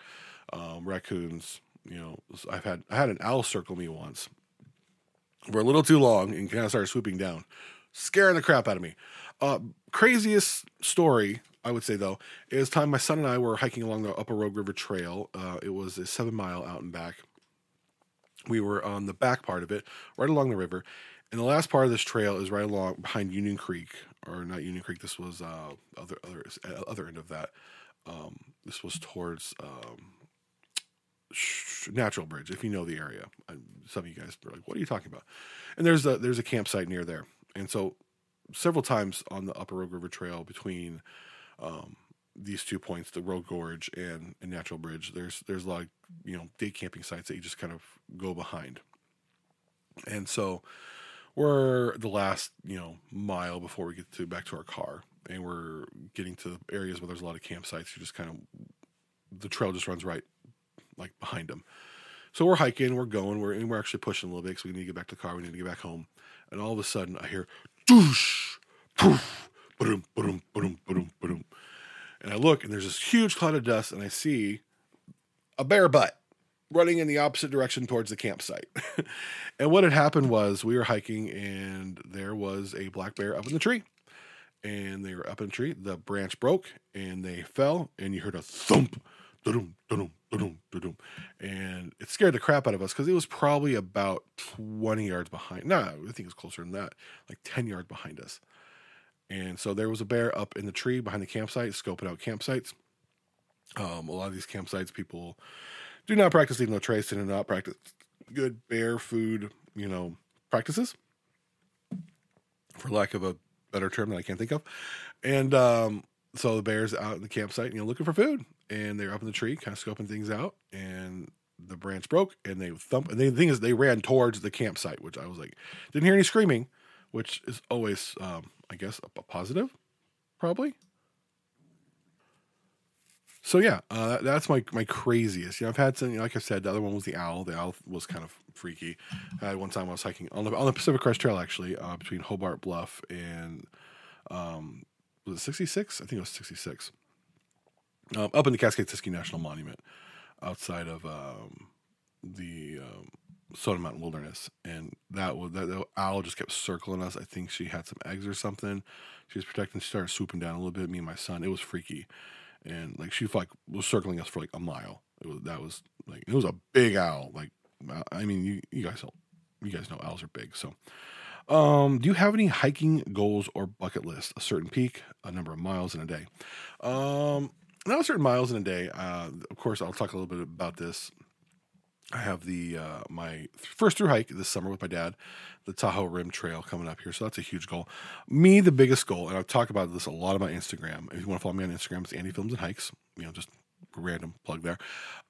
um, raccoons. You know, I've had I had an owl circle me once for a little too long and kind of started swooping down, scaring the crap out of me. Uh, craziest story I would say though is time my son and I were hiking along the Upper Rogue River Trail. Uh, it was a seven mile out and back. We were on the back part of it, right along the river, and the last part of this trail is right along behind Union Creek, or not Union Creek. This was uh, other other other end of that. Um, this was towards um, Natural Bridge, if you know the area. Some of you guys are like, "What are you talking about?" And there's a there's a campsite near there, and so several times on the Upper Rogue River Trail between um, these two points, the Rogue Gorge and, and Natural Bridge, there's there's a lot of you know day camping sites that you just kind of go behind, and so we're the last you know mile before we get to back to our car and we're getting to areas where there's a lot of campsites you just kind of the trail just runs right like behind them so we're hiking we're going we're and we're actually pushing a little bit because we need to get back to the car we need to get back home and all of a sudden i hear doosh poof boom boom boom boom boom and i look and there's this huge cloud of dust and i see a bear butt running in the opposite direction towards the campsite. [LAUGHS] and what had happened was we were hiking and there was a black bear up in the tree. And they were up in the tree. The branch broke and they fell, and you heard a thump, dum dum dum dum and it scared the crap out of us because it was probably about 20 yards behind. No, I think it was closer than that, like 10 yards behind us. And so there was a bear up in the tree behind the campsite, scoping out campsites. Um, a lot of these campsites, people do not practice leave no trace and not practice good bear food, you know, practices, for lack of a better term that I can't think of. And um, so the bears out in the campsite, you know, looking for food, and they're up in the tree, kind of scoping things out, and the branch broke, and they thump. And the thing is, they ran towards the campsite, which I was like, didn't hear any screaming, which is always, um, I guess, a, a positive, probably. So yeah, uh, that's my my craziest. You know, I've had some. Like I said, the other one was the owl. The owl was kind of freaky. I had one time I was hiking on the on the Pacific Crest Trail, actually, uh, between Hobart Bluff and um, was it sixty six? I think it was sixty six. Um, up in the Cascade Siskiyou National Monument, outside of um, the um, Soda Mountain Wilderness, and that was that, that owl just kept circling us. I think she had some eggs or something. She was protecting. She started swooping down a little bit. Me and my son. It was freaky and like she like was circling us for like a mile. It was that was like it was a big owl. Like I mean, you you guys know, you guys know owls are big. So, um, do you have any hiking goals or bucket list? A certain peak, a number of miles in a day. Um, not a certain miles in a day. Uh, of course, I'll talk a little bit about this. I have the uh, my first through hike this summer with my dad, the Tahoe Rim Trail coming up here. So that's a huge goal. Me, the biggest goal, and I've talked about this a lot on my Instagram. If you want to follow me on Instagram, it's Andy Films and Hikes. You know, just random plug there.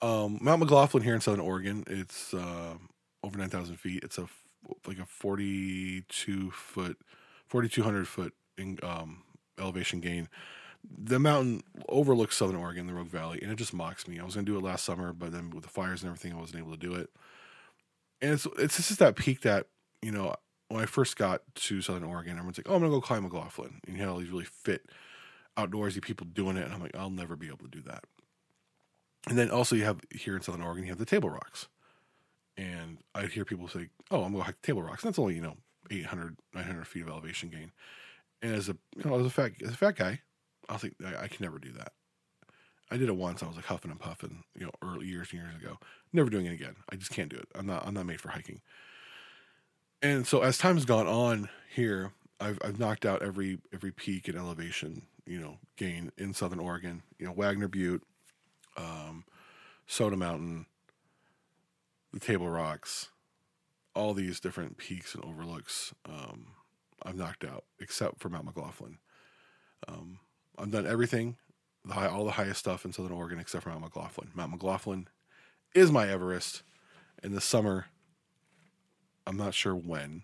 Um, Mount McLaughlin here in Southern Oregon. It's uh, over nine thousand feet. It's a like a forty-two foot, forty-two hundred foot in, um, elevation gain the mountain overlooks Southern Oregon, the Rogue Valley, and it just mocks me. I was going to do it last summer, but then with the fires and everything, I wasn't able to do it. And it's it's just that peak that you know when I first got to Southern Oregon, everyone's like, "Oh, I'm going to go climb McLaughlin," and you had all these really fit, outdoorsy people doing it, and I'm like, "I'll never be able to do that." And then also you have here in Southern Oregon, you have the Table Rocks, and I'd hear people say, "Oh, I'm going to hike the Table Rocks," and that's only you know 800, 900 feet of elevation gain. And as a you know as a fat as a fat guy, I think I, I can never do that. I did it once. I was like huffing and puffing, you know, early years and years ago. Never doing it again. I just can't do it. I'm not. I'm not made for hiking. And so as time's gone on here, I've I've knocked out every every peak and elevation, you know, gain in Southern Oregon. You know, Wagner Butte, um, Soda Mountain, the Table Rocks, all these different peaks and overlooks. Um, I've knocked out except for Mount McLaughlin. Um, I've done everything, the high, all the highest stuff in Southern Oregon except for Mount McLaughlin. Mount McLaughlin is my Everest. In the summer, I'm not sure when.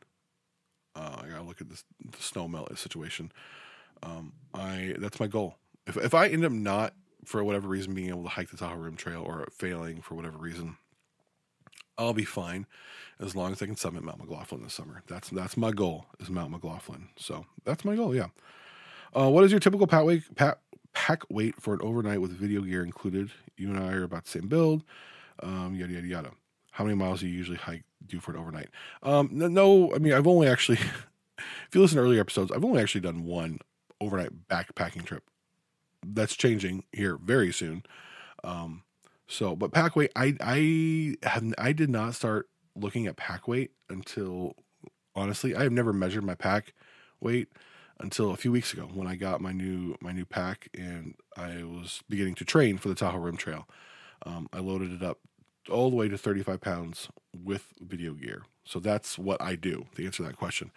Uh, I gotta look at this the snow melt situation. Um, I that's my goal. If if I end up not for whatever reason being able to hike the Tahoe Rim Trail or failing for whatever reason, I'll be fine as long as I can summit Mount McLaughlin this summer. That's that's my goal is Mount McLaughlin. So that's my goal. Yeah. Uh, what is your typical pack weight, pack, pack weight for an overnight with video gear included? You and I are about the same build. Um, yada yada yada. How many miles do you usually hike do for an overnight? Um, no, I mean I've only actually, [LAUGHS] if you listen to earlier episodes, I've only actually done one overnight backpacking trip. That's changing here very soon. Um, so, but pack weight, I I have I did not start looking at pack weight until honestly, I have never measured my pack weight until a few weeks ago when I got my new my new pack and I was beginning to train for the Tahoe Rim Trail. Um, I loaded it up all the way to 35 pounds with video gear. So that's what I do to answer that question.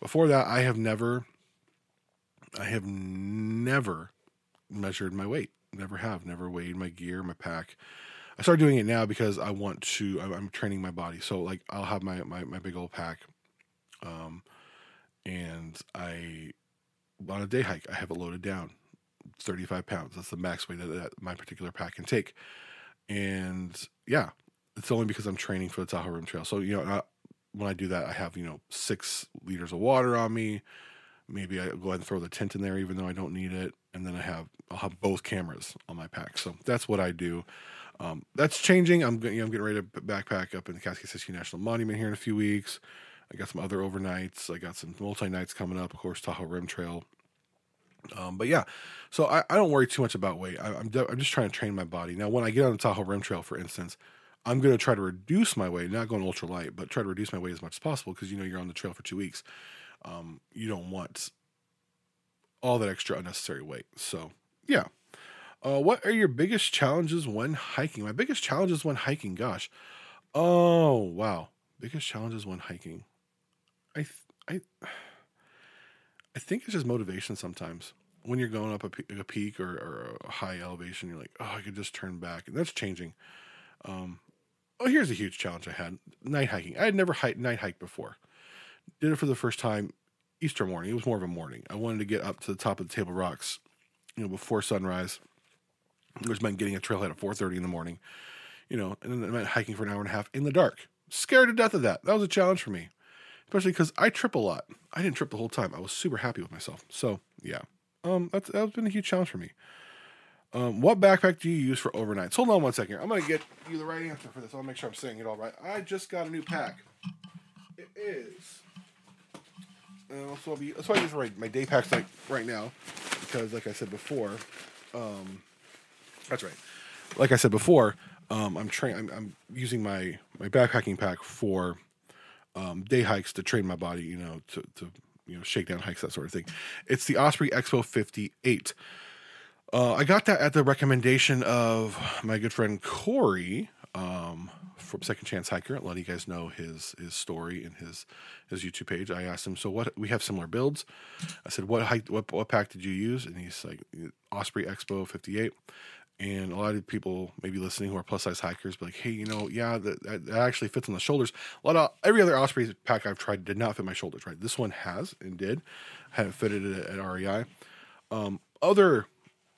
Before that, I have never, I have never measured my weight. Never have. Never weighed my gear, my pack. I started doing it now because I want to. I'm, training my body. So like, I'll have my my, my big old pack, um, and I on a day hike, I have it loaded down, 35 pounds. That's the max weight that, my particular pack can take. And yeah, it's only because I'm training for the Tahoe Rim Trail. So you know, I, when I do that, I have you know six liters of water on me. Maybe I go ahead and throw the tent in there, even though I don't need it. And then I have I'll have both cameras on my pack. So that's what I do. Um, that's changing. I'm you know, I'm getting ready to backpack up in the Cascade Siskiyou National Monument here in a few weeks. I got some other overnights. I got some multi nights coming up. Of course, Tahoe Rim Trail. Um, but yeah, so I, I, don't worry too much about weight. I, am de- I'm just trying to train my body. Now, when I get on the Tahoe Rim Trail, for instance, I'm going to try to reduce my weight, not going ultra light, but try to reduce my weight as much as possible because you know you're on the trail for two weeks. Um, you don't want all that extra unnecessary weight. So yeah. Uh, what are your biggest challenges when hiking? My biggest challenges when hiking, gosh. Oh wow, biggest challenges when hiking. I I I think it's just motivation sometimes. when you're going up a, pe- a peak or, or a high elevation, you're like, oh, I could just turn back, and that's changing. Um, oh, here's a huge challenge I had: night hiking. I had never hiked night hiked before. Did it for the first time Easter morning. It was more of a morning. I wanted to get up to the top of the Table Rocks, you know, before sunrise, which meant getting a trailhead at 4:30 in the morning. You know, and then it meant hiking for an hour and a half in the dark. Scared to death of that. That was a challenge for me, especially because I trip a lot. I didn't trip the whole time. I was super happy with myself. So yeah, um, that's that's been a huge challenge for me. Um, what backpack do you use for overnights? Hold on one second. here. I'm gonna get you the right answer for this. I'll make sure I'm saying it all right. I just got a new pack. It is. Uh, so I'll be. That's why I use my, my day packs like right now, because like I said before, um, that's right. Like I said before, um, I'm train. I'm, I'm using my my backpacking pack for um, day hikes to train my body. You know, to to you know shake down hikes that sort of thing. It's the Osprey Exos 58. Uh, I got that at the recommendation of my good friend Corey um, from Second Chance Hiker. Let you guys know his his story and his his YouTube page. I asked him, so what? We have similar builds. I said, what hike? What what pack did you use? And he's like, Osprey Exos 58. And a lot of people maybe listening who are plus size hikers, be like, hey, you know, yeah, that, that, that actually fits on the shoulders. A lot of every other Osprey pack I've tried did not fit my shoulders. Right, this one has and did. Had it fitted at, at REI. Um, other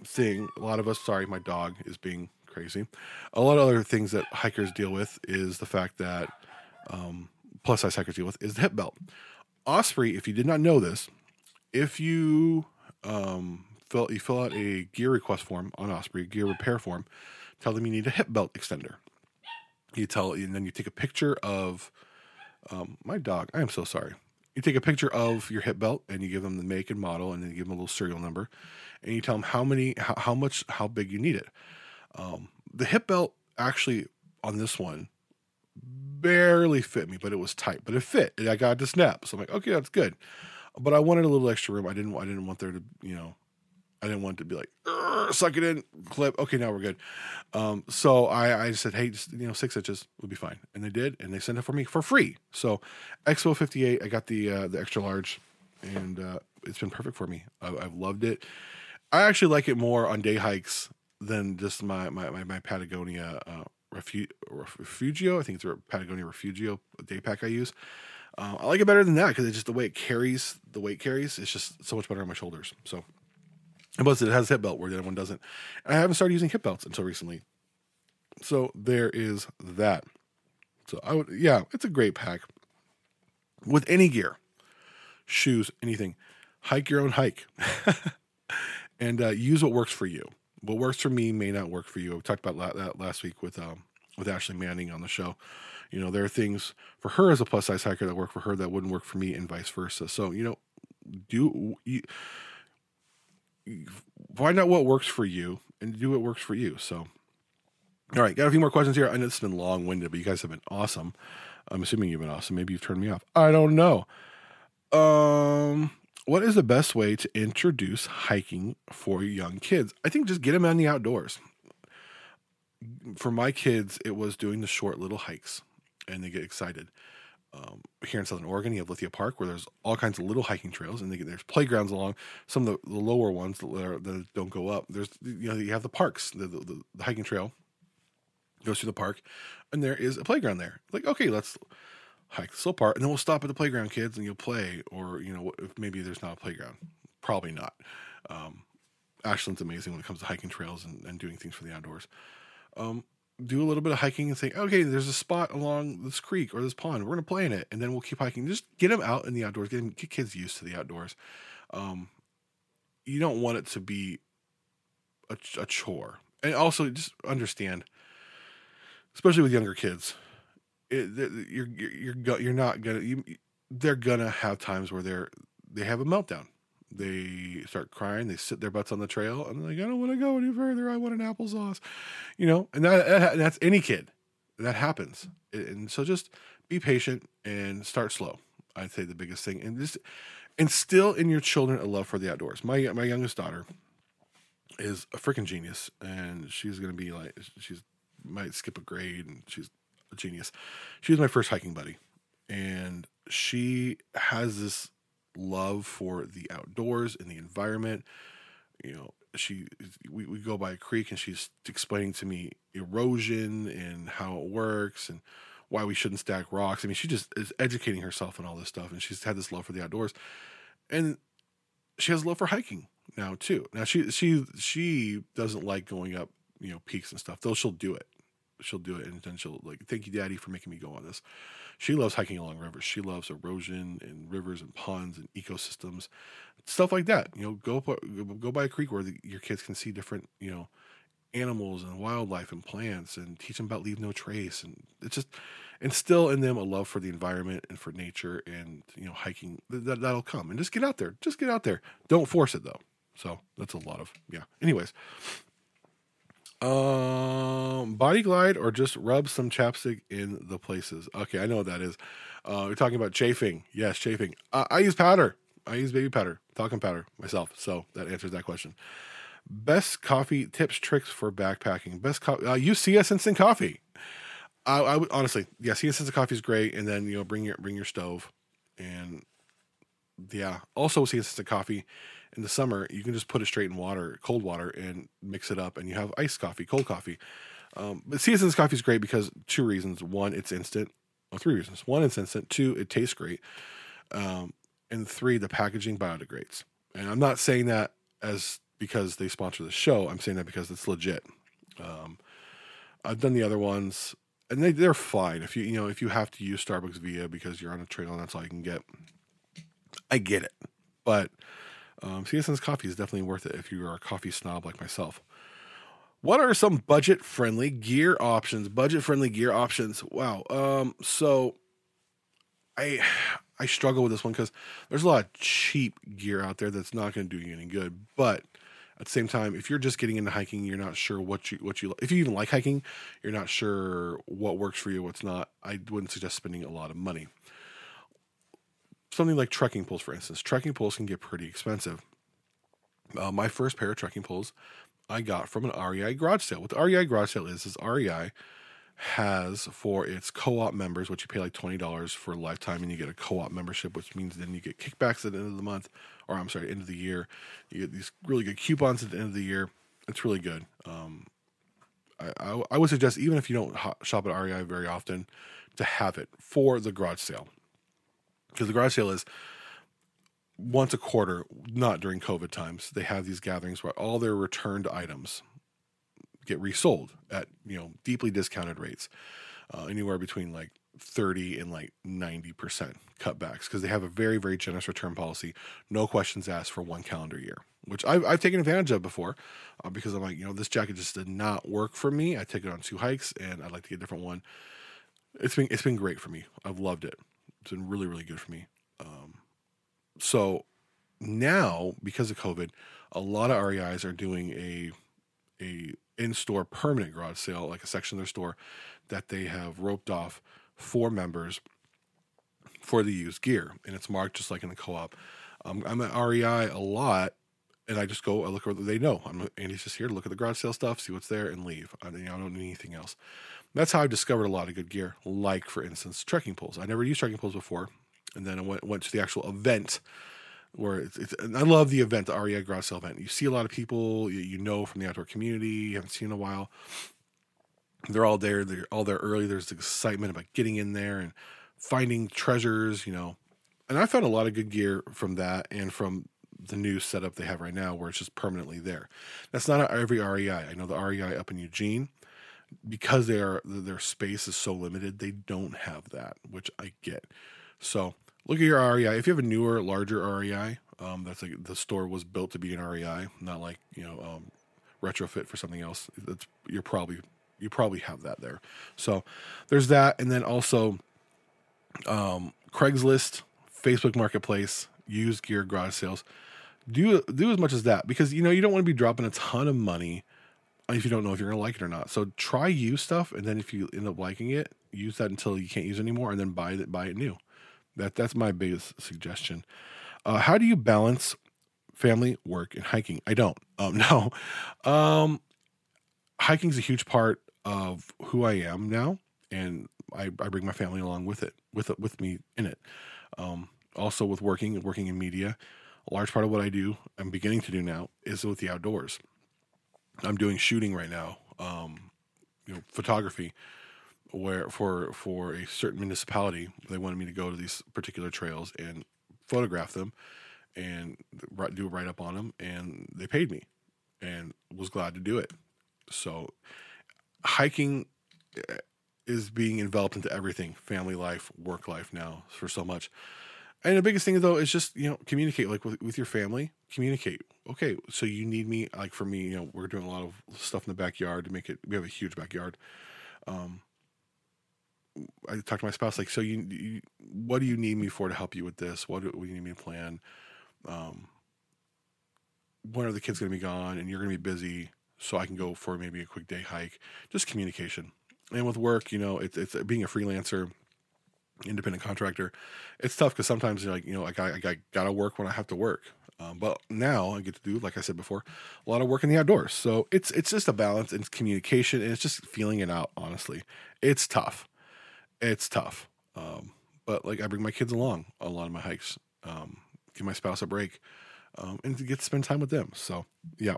thing a lot of us sorry my dog is being crazy a lot of other things that hikers deal with is the fact that um, plus size hikers deal with is the hip belt osprey if you did not know this if you um, fill you fill out a gear request form on osprey gear repair form tell them you need a hip belt extender. You tell and then you take a picture of um, my dog i am so sorry. You take a picture of your hip belt and you give them the make and model and then you give them a little serial number and you tell them how many how, how much how big you need it. Um, the hip belt actually on this one barely fit me but it was tight but it fit and i got to snap. So i'm like okay that's good. But i wanted a little extra room. I didn't i didn't want there to you know I didn't want to be like suck it in, clip. Okay, now we're good. Um, so I, I said, hey, just, you know, six inches would be fine, and they did, and they sent it for me for free. So Exos fifty eight, I got the uh, the extra large, and uh, it's been perfect for me. I, I've loved it. I actually like it more on day hikes than just my my my, my Patagonia uh, Refu- Refugio. I think it's a Patagonia Refugio day pack I use. Uh, I like it better than that because it's just the way it carries, the weight carries. It's just so much better on my shoulders. So. Plus, it has a hip belt where the other one doesn't. I haven't started using hip belts until recently. So there is that. So I would, yeah, it's a great pack with any gear, shoes, anything. Hike your own hike, [LAUGHS] and uh, use what works for you. What works for me may not work for you. We talked about that last week with um, with Ashley Manning on the show. You know, there are things for her as a plus size hiker that work for her that wouldn't work for me, and vice versa. So you know, do you find out what works for you and do what works for you. So, all right, got a few more questions here. I know it's been long winded, but you guys have been awesome. I'm assuming you've been awesome. Maybe you've turned me off. I don't know. Um, what is the best way to introduce hiking for young kids? I think just get them in the outdoors. For my kids, it was doing the short little hikes, and they get excited um, here in Southern Oregon, you have Lithia Park, where there's all kinds of little hiking trails, and they, there's playgrounds along some of the, the lower ones that, are, that don't go up. There's you know you have the parks, the, the, the hiking trail goes through the park, and there is a playground there. Like okay, let's hike this little part, and then we'll stop at the playground, kids, and you'll play. Or you know maybe there's not a playground, probably not. Um, Ashland's amazing when it comes to hiking trails and, and doing things for the outdoors. Um, do a little bit of hiking and say, okay, there's a spot along this creek or this pond. We're going to play in it. And then we'll keep hiking. Just get them out in the outdoors, get, them, get kids used to the outdoors. Um, you don't want it to be a, a chore. And also just understand, especially with younger kids, it, you're, you're, you're, you're not going to, you, they're going to have times where they're, they have a meltdown. They start crying. They sit their butts on the trail, and they're like, "I don't want to go any further. I want an applesauce," you know. And that, that that's any kid. That happens, and so just be patient and start slow. I'd say the biggest thing, and just instill in your children a love for the outdoors. My my youngest daughter is a freaking genius, and she's gonna be like she's might skip a grade, and she's a genius. She was my first hiking buddy, and she has this love for the outdoors and the environment. you know, she we, we go by a creek and she's explaining to me erosion and how it works and why we shouldn't stack rocks. I mean, she just is educating herself on all this stuff, and she's had this love for the outdoors, and she has love for hiking now too. Now she she she doesn't like going up you know peaks and stuff. Though she'll do it, she'll do it, and then she'll like thank you, Daddy, for making me go on this. She loves hiking along rivers. She loves erosion and rivers and ponds and ecosystems, stuff like that. You know, go go by a creek where the, your kids can see different you know animals and wildlife and plants and teach them about leave no trace. And it's just instill in them a love for the environment and for nature and you know hiking. Th- that, that'll come. And just get out there. Just get out there. Don't force it though. So that's a lot of yeah. Anyways um body glide or just rub some chapstick in the places okay i know what that is uh we're talking about chafing yes chafing uh, i use powder i use baby powder talcum powder myself so that answers that question Best coffee tips, tricks for backpacking. Best coffee. uh, use CS Instant Coffee. I, I would honestly, yeah, CS Instant Coffee is great, and then you know bring your bring your stove, and yeah, also CS Instant Coffee. In the summer, you can just put it straight in water, cold water, and mix it up, and you have iced coffee, cold coffee. Um, but Instant Coffee is great because two reasons: one, it's instant. Well, three reasons: one, it's instant. Two, it tastes great. Um, and three, the packaging biodegrades. And I'm not saying that as because they sponsor the show. I'm saying that because it's legit. Um, I've done the other ones, and they they're fine. If you you know if you have to use Starbucks Via because you're on a trail and that's all you can get, I get it. But um, CSN's coffee is definitely worth it if you are a coffee snob like myself. What are some budget friendly gear options? Budget friendly gear options. Wow. Um, so I I struggle with this one because there's a lot of cheap gear out there that's not going to do you any good. But at the same time, if you're just getting into hiking, you're not sure what you what you if you even like hiking, you're not sure what works for you, what's not. I wouldn't suggest spending a lot of money. Something like trekking poles, for instance, trekking poles can get pretty expensive. Uh, my first pair of trekking poles I got from an REI garage sale. What the REI garage sale is is REI has for its co-op members, which you pay like twenty dollars for a lifetime, and you get a co-op membership, which means then you get kickbacks at the end of the month, or I'm sorry, end of the year. You get these really good coupons at the end of the year. It's really good. Um, I, I, I would suggest even if you don't ho- shop at REI very often, to have it for the garage sale, because the garage sale is once a quarter, not during COVID times. They have these gatherings where all their returned items get resold at you know deeply discounted rates, uh, anywhere between like thirty and like ninety percent cutbacks because they have a very very generous return policy, no questions asked for one calendar year, which I've, I've taken advantage of before, uh, because I'm like you know this jacket just did not work for me. I took it on two hikes and I'd like to get a different one. It's been it's been great for me. I've loved it. It's been really really good for me. Um, so now because of COVID, a lot of REIs are doing a a in-store permanent garage sale, like a section of their store that they have roped off for members for the used gear, and it's marked just like in the co-op. Um, I'm at REI a lot, and I just go. I look over. They know I'm. Andy's just here to look at the garage sale stuff, see what's there, and leave. I, you know, I don't need anything else. That's how I discovered a lot of good gear, like for instance trekking poles. I never used trekking poles before, and then I went went to the actual event where it's, it's I love the event, the REI sale event. You see a lot of people you, you know from the outdoor community, you haven't seen in a while. They're all there. They're all there early. There's excitement about getting in there and finding treasures, you know. And I found a lot of good gear from that and from the new setup they have right now, where it's just permanently there. That's not every REI. I know the REI up in Eugene, because they are their space is so limited, they don't have that, which I get. So look at your REI. If you have a newer, larger REI, um, that's like the store was built to be an REI, not like you know um, retrofit for something else. That's you're probably you probably have that there. So there's that, and then also um, Craigslist, Facebook Marketplace, used gear garage sales. Do do as much as that because you know you don't want to be dropping a ton of money if you don't know if you're to like it or not. So try use stuff, and then if you end up liking it, use that until you can't use anymore, and then buy it buy it new. That that's my biggest suggestion. Uh, how do you balance family, work, and hiking? I don't. Um, [LAUGHS] no, um, hiking is a huge part of who I am now, and I, I bring my family along with it, with it, with me in it. Um, also with working, and working in media, a large part of what I do, I'm beginning to do now, is with the outdoors. I'm doing shooting right now, um, you know, photography, where for for a certain municipality, they wanted me to go to these particular trails and photograph them, and do a write up on them, and they paid me, and was glad to do it. So, hiking eh, is being enveloped into everything, family life, work life now for so much. And the biggest thing though is just you know communicate like with, with your family. Communicate. Okay, so you need me. Like for me, you know, we're doing a lot of stuff in the backyard to make it. We have a huge backyard. Um, I talked to my spouse like, so you, you what do you need me for to help you with this? What do, what do you need me to plan? Um, when are the kids going to be gone and you're going to be busy so I can go for maybe a quick day hike? Just communication. And with work, you know, it's it's being a freelancer independent contractor, it's tough because sometimes you're like, you know, like I, I got to work when I have to work. Um, but now I get to do, like I said before, a lot of work in the outdoors. So it's it's just a balance. It's communication and it's just feeling it out. Honestly, it's tough. It's tough. Um, but like I bring my kids along a lot of my hikes. Um, give my spouse a break, um, and to get to spend time with them. So yeah.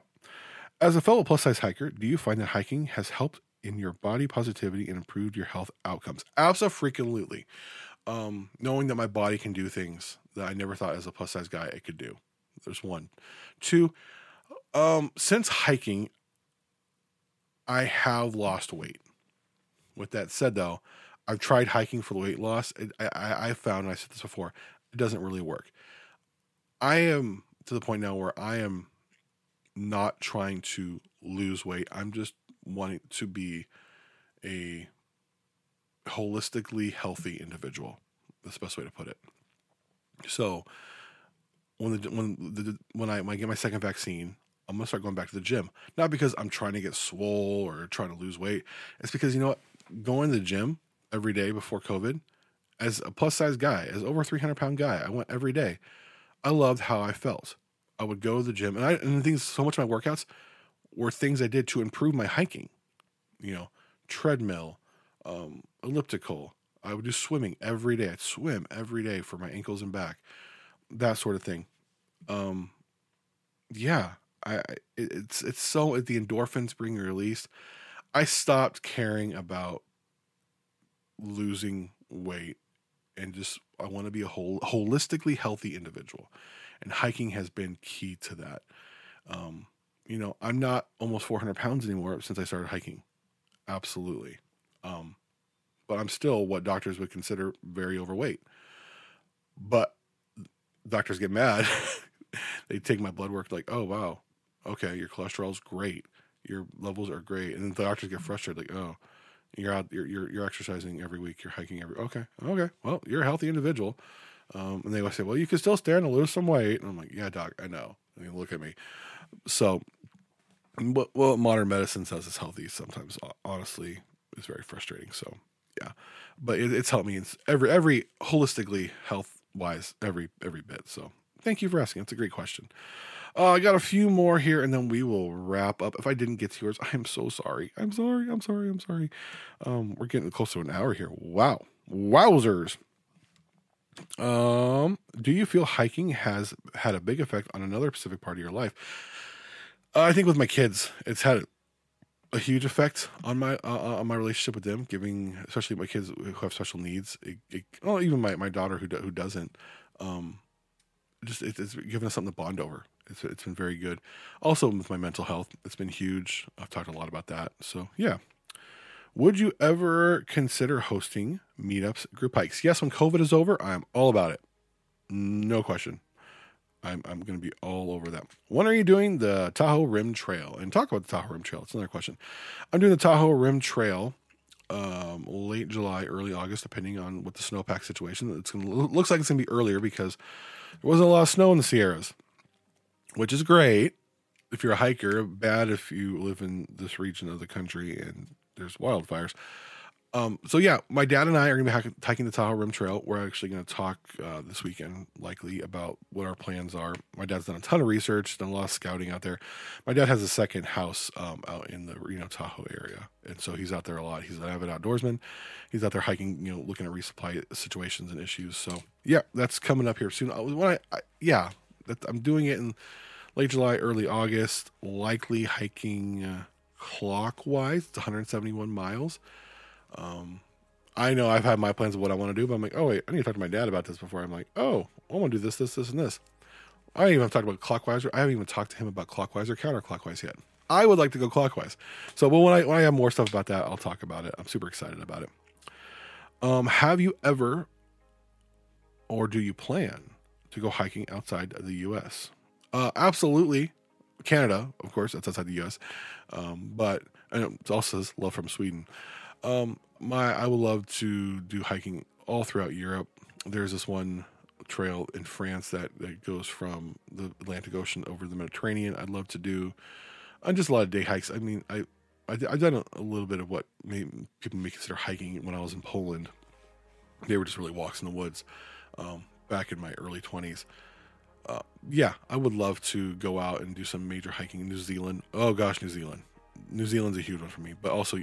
As a fellow plus size hiker, do you find that hiking has helped in your body positivity and improved your health outcomes? Absolutely. Um, knowing that my body can do things that I never thought as a plus size guy it could do. There's one. Two, um, since hiking, I have lost weight. With that said, though, I've tried hiking for the weight loss. I, I, I found, and I said this before, it doesn't really work. I am to the point now where I am not trying to lose weight. I'm just wanting to be a holistically healthy individual. That's the best way to put it. So when the when the when I when I get my second vaccine, I'm gonna start going back to the gym. Not because I'm trying to get swole or trying to lose weight. It's because you know what, going to the gym every day before COVID, as a plus size guy, as over 300 pound guy, I went every day. I loved how I felt. I would go to the gym, and I and the things so much of my workouts were things I did to improve my hiking. You know, treadmill, um, elliptical. I would do swimming every day. I'd swim every day for my ankles and back, that sort of thing. Um, yeah, I, it's it's so the endorphins being released. I stopped caring about losing weight and just I want to be a whole holistically healthy individual, and hiking has been key to that. Um, you know, I'm not almost 400 pounds anymore since I started hiking. Absolutely. Um, but I'm still what doctors would consider very overweight. But doctors get mad. [LAUGHS] they take my blood work like, oh wow, okay, your cholesterol's great, your levels are great, and then the doctors get frustrated like, oh, you're out, you're you're, you're exercising every week, you're hiking every, okay, okay, well, you're a healthy individual. Um, and they always say, well, you can still stand to lose some weight. And I'm like, yeah, doc, I know. I mean, look at me. So, what, what modern medicine says is healthy sometimes, honestly, is very frustrating. So, yeah, but it, it's helped me in every every holistically health wise every every bit. So, thank you for asking. It's a great question. Uh, I got a few more here, and then we will wrap up. If I didn't get to yours, I am so sorry. I'm sorry. I'm sorry. I'm sorry. Um, we're getting close to an hour here. Wow, wowzers. Um, do you feel hiking has had a big effect on another specific part of your life? Uh, I think with my kids, it's had a huge effect on my uh, on my relationship with them. Giving, especially my kids who have special needs, it, it, well, even my, my daughter who do, who doesn't, um, just it, it's given us something to bond over. It's it's been very good. Also with my mental health, it's been huge. I've talked a lot about that. So yeah. Would you ever consider hosting meetups, group hikes? Yes, when COVID is over, I'm all about it. No question. I'm, I'm going to be all over that. When are you doing the Tahoe Rim Trail? And talk about the Tahoe Rim Trail. It's another question. I'm doing the Tahoe Rim Trail um, late July, early August, depending on what the snowpack situation. It's to looks like it's going to be earlier because there wasn't a lot of snow in the Sierras, which is great if you're a hiker. Bad if you live in this region of the country and there's wildfires. Um, so yeah, my dad and I are going to be hiking- the Tahoe Rim Trail. We're actually going to talk uh, this weekend, likely, about what our plans are. My dad's done a ton of research, done a lot of scouting out there. My dad has a second house um, out in the Reno Tahoe area, and so he's out there a lot. He's an avid outdoorsman. He's out there hiking, you know, looking at resupply situations and issues. So yeah, that's coming up here soon. When I, I yeah, That I'm doing it in late July, early August. Likely hiking uh, clockwise. It's 171 miles. Um, I know I've had my plans of what I want to do, but I'm like, oh wait, I need to talk to my dad about this before. I'm like, oh, I want to do this, this, this, and this. I haven't even talked about clockwise. Or, I haven't even talked to him about clockwise or counterclockwise yet. I would like to go clockwise. So, but when I when I have more stuff about that, I'll talk about it. I'm super excited about it. Um, have you ever, or do you plan to go hiking outside of the U.S.? Uh, absolutely, Canada, of course, that's outside the U.S. Um, but and it also says love from Sweden. Um, my I would love to do hiking all throughout Europe. There's this one trail in France that, that goes from the Atlantic Ocean over the Mediterranean. I'd love to do and just a lot of day hikes. I mean, I, I I've done a, little bit of what people may consider hiking when I was in Poland. They were just really walks in the woods um, back in my early twenties. Uh, yeah, I would love to go out and do some major hiking in New Zealand. Oh gosh, New Zealand. New Zealand's a huge one for me, but also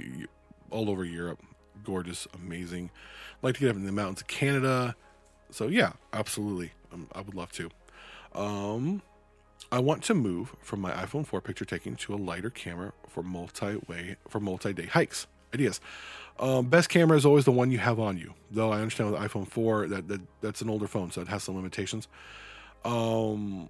all over Europe. Gorgeous, amazing. like to get up in the mountains of Canada. So yeah, absolutely. Um, I would love to. Um, I want to move from my iPhone 4 picture taking to a lighter camera for multi-way for multi-day hikes. Ideas. Um, best camera is always the one you have on you. Though I understand with iPhone 4 that, that that's an older phone, so it has some limitations. Um,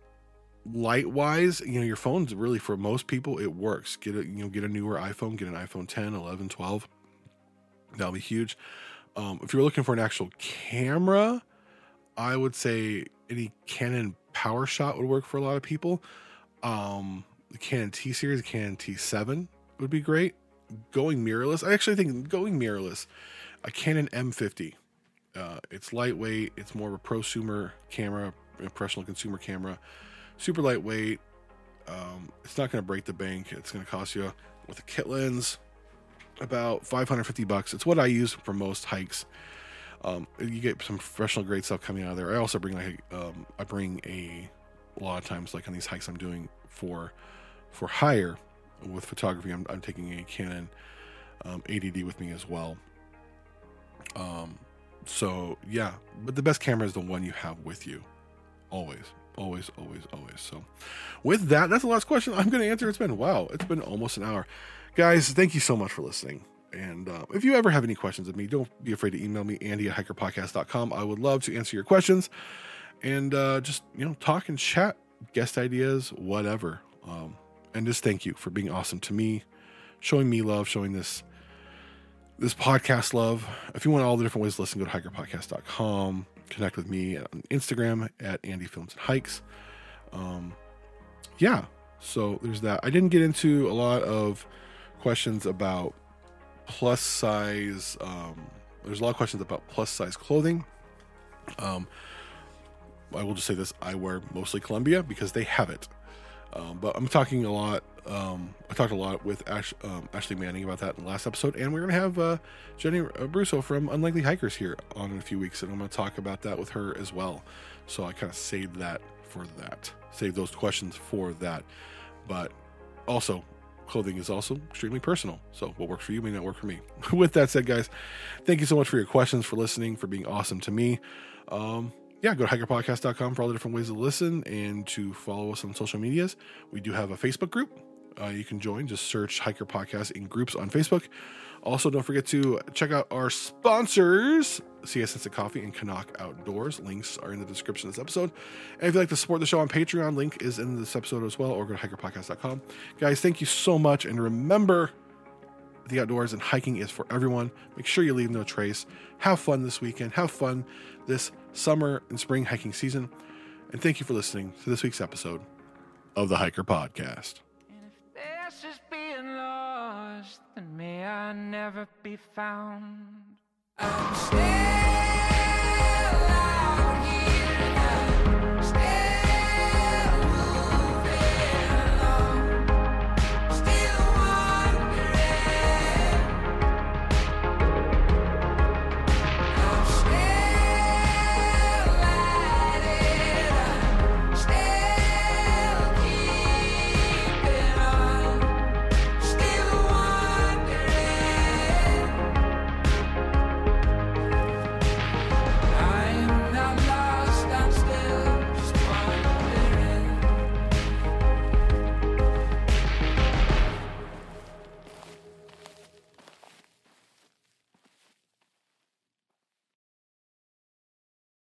light wise, you know, your phone's really for most people it works. Get a you know get a newer iPhone, get an iPhone 10, 11, 12. That'll be huge. Um, if you're looking for an actual camera, I would say any Canon Power Shot would work for a lot of people. Um, the Canon T series, Canon T7 would be great. Going mirrorless, I actually think going mirrorless, a Canon M50. Uh, it's lightweight. It's more of a prosumer camera, professional consumer camera. Super lightweight. Um, it's not going to break the bank. It's going to cost you with a kit lens about 550 bucks. It's what I use for most hikes. Um, you get some professional grade stuff coming out of there. I also bring like um, I bring a, a lot of times like on these hikes I'm doing for for hire with photography. I'm, I'm taking a Canon um, 80D with me as well. Um, so yeah, but the best camera is the one you have with you, always, always, always, always. So, with that, that's the last question I'm going to answer. It's been wow, it's been almost an hour, guys. Thank you so much for listening. And uh, if you ever have any questions of me, don't be afraid to email me, Andy at hikerpodcast.com. I would love to answer your questions and uh, just, you know, talk and chat, guest ideas, whatever. Um, and just thank you for being awesome to me, showing me love, showing this this podcast love. If you want all the different ways to listen, go to hikerpodcast.com. Connect with me on Instagram at Andy Films and Hikes. Um, yeah, so there's that. I didn't get into a lot of questions about plus size. Um, there's a lot of questions about plus size clothing. Um, I will just say this: I wear mostly Columbia because they have it. Um, but I'm talking a lot. Um, I talked a lot with Ash, um, Ashley Manning about that in the last episode, and we're gonna have uh, Jenny uh, Bruso from Unlikely Hikers here on in a few weeks, and I'm gonna talk about that with her as well. So I kind of saved that for that, saved those questions for that. But also, clothing is also extremely personal. So what works for you may not work for me. [LAUGHS] with that said, guys, thank you so much for your questions, for listening, for being awesome to me. Um, yeah, go to hikerpodcast.com for all the different ways to listen and to follow us on social medias. We do have a Facebook group. Uh, you can join. Just search Hiker Podcast in groups on Facebook. Also, don't forget to check out our sponsors, CS Instant Coffee and CNOC Outdoors. Links are in the description of this episode. And if you'd like to support the show on Patreon, link is in this episode as well, or go to hikerpodcast.com. Guys, thank you so much. And remember, the outdoors and hiking is for everyone. Make sure you leave no trace. Have fun this weekend. Have fun this summer and spring hiking season. And thank you for listening to this week's episode of the Hiker Podcast. And if this is being lost, then may I never be found.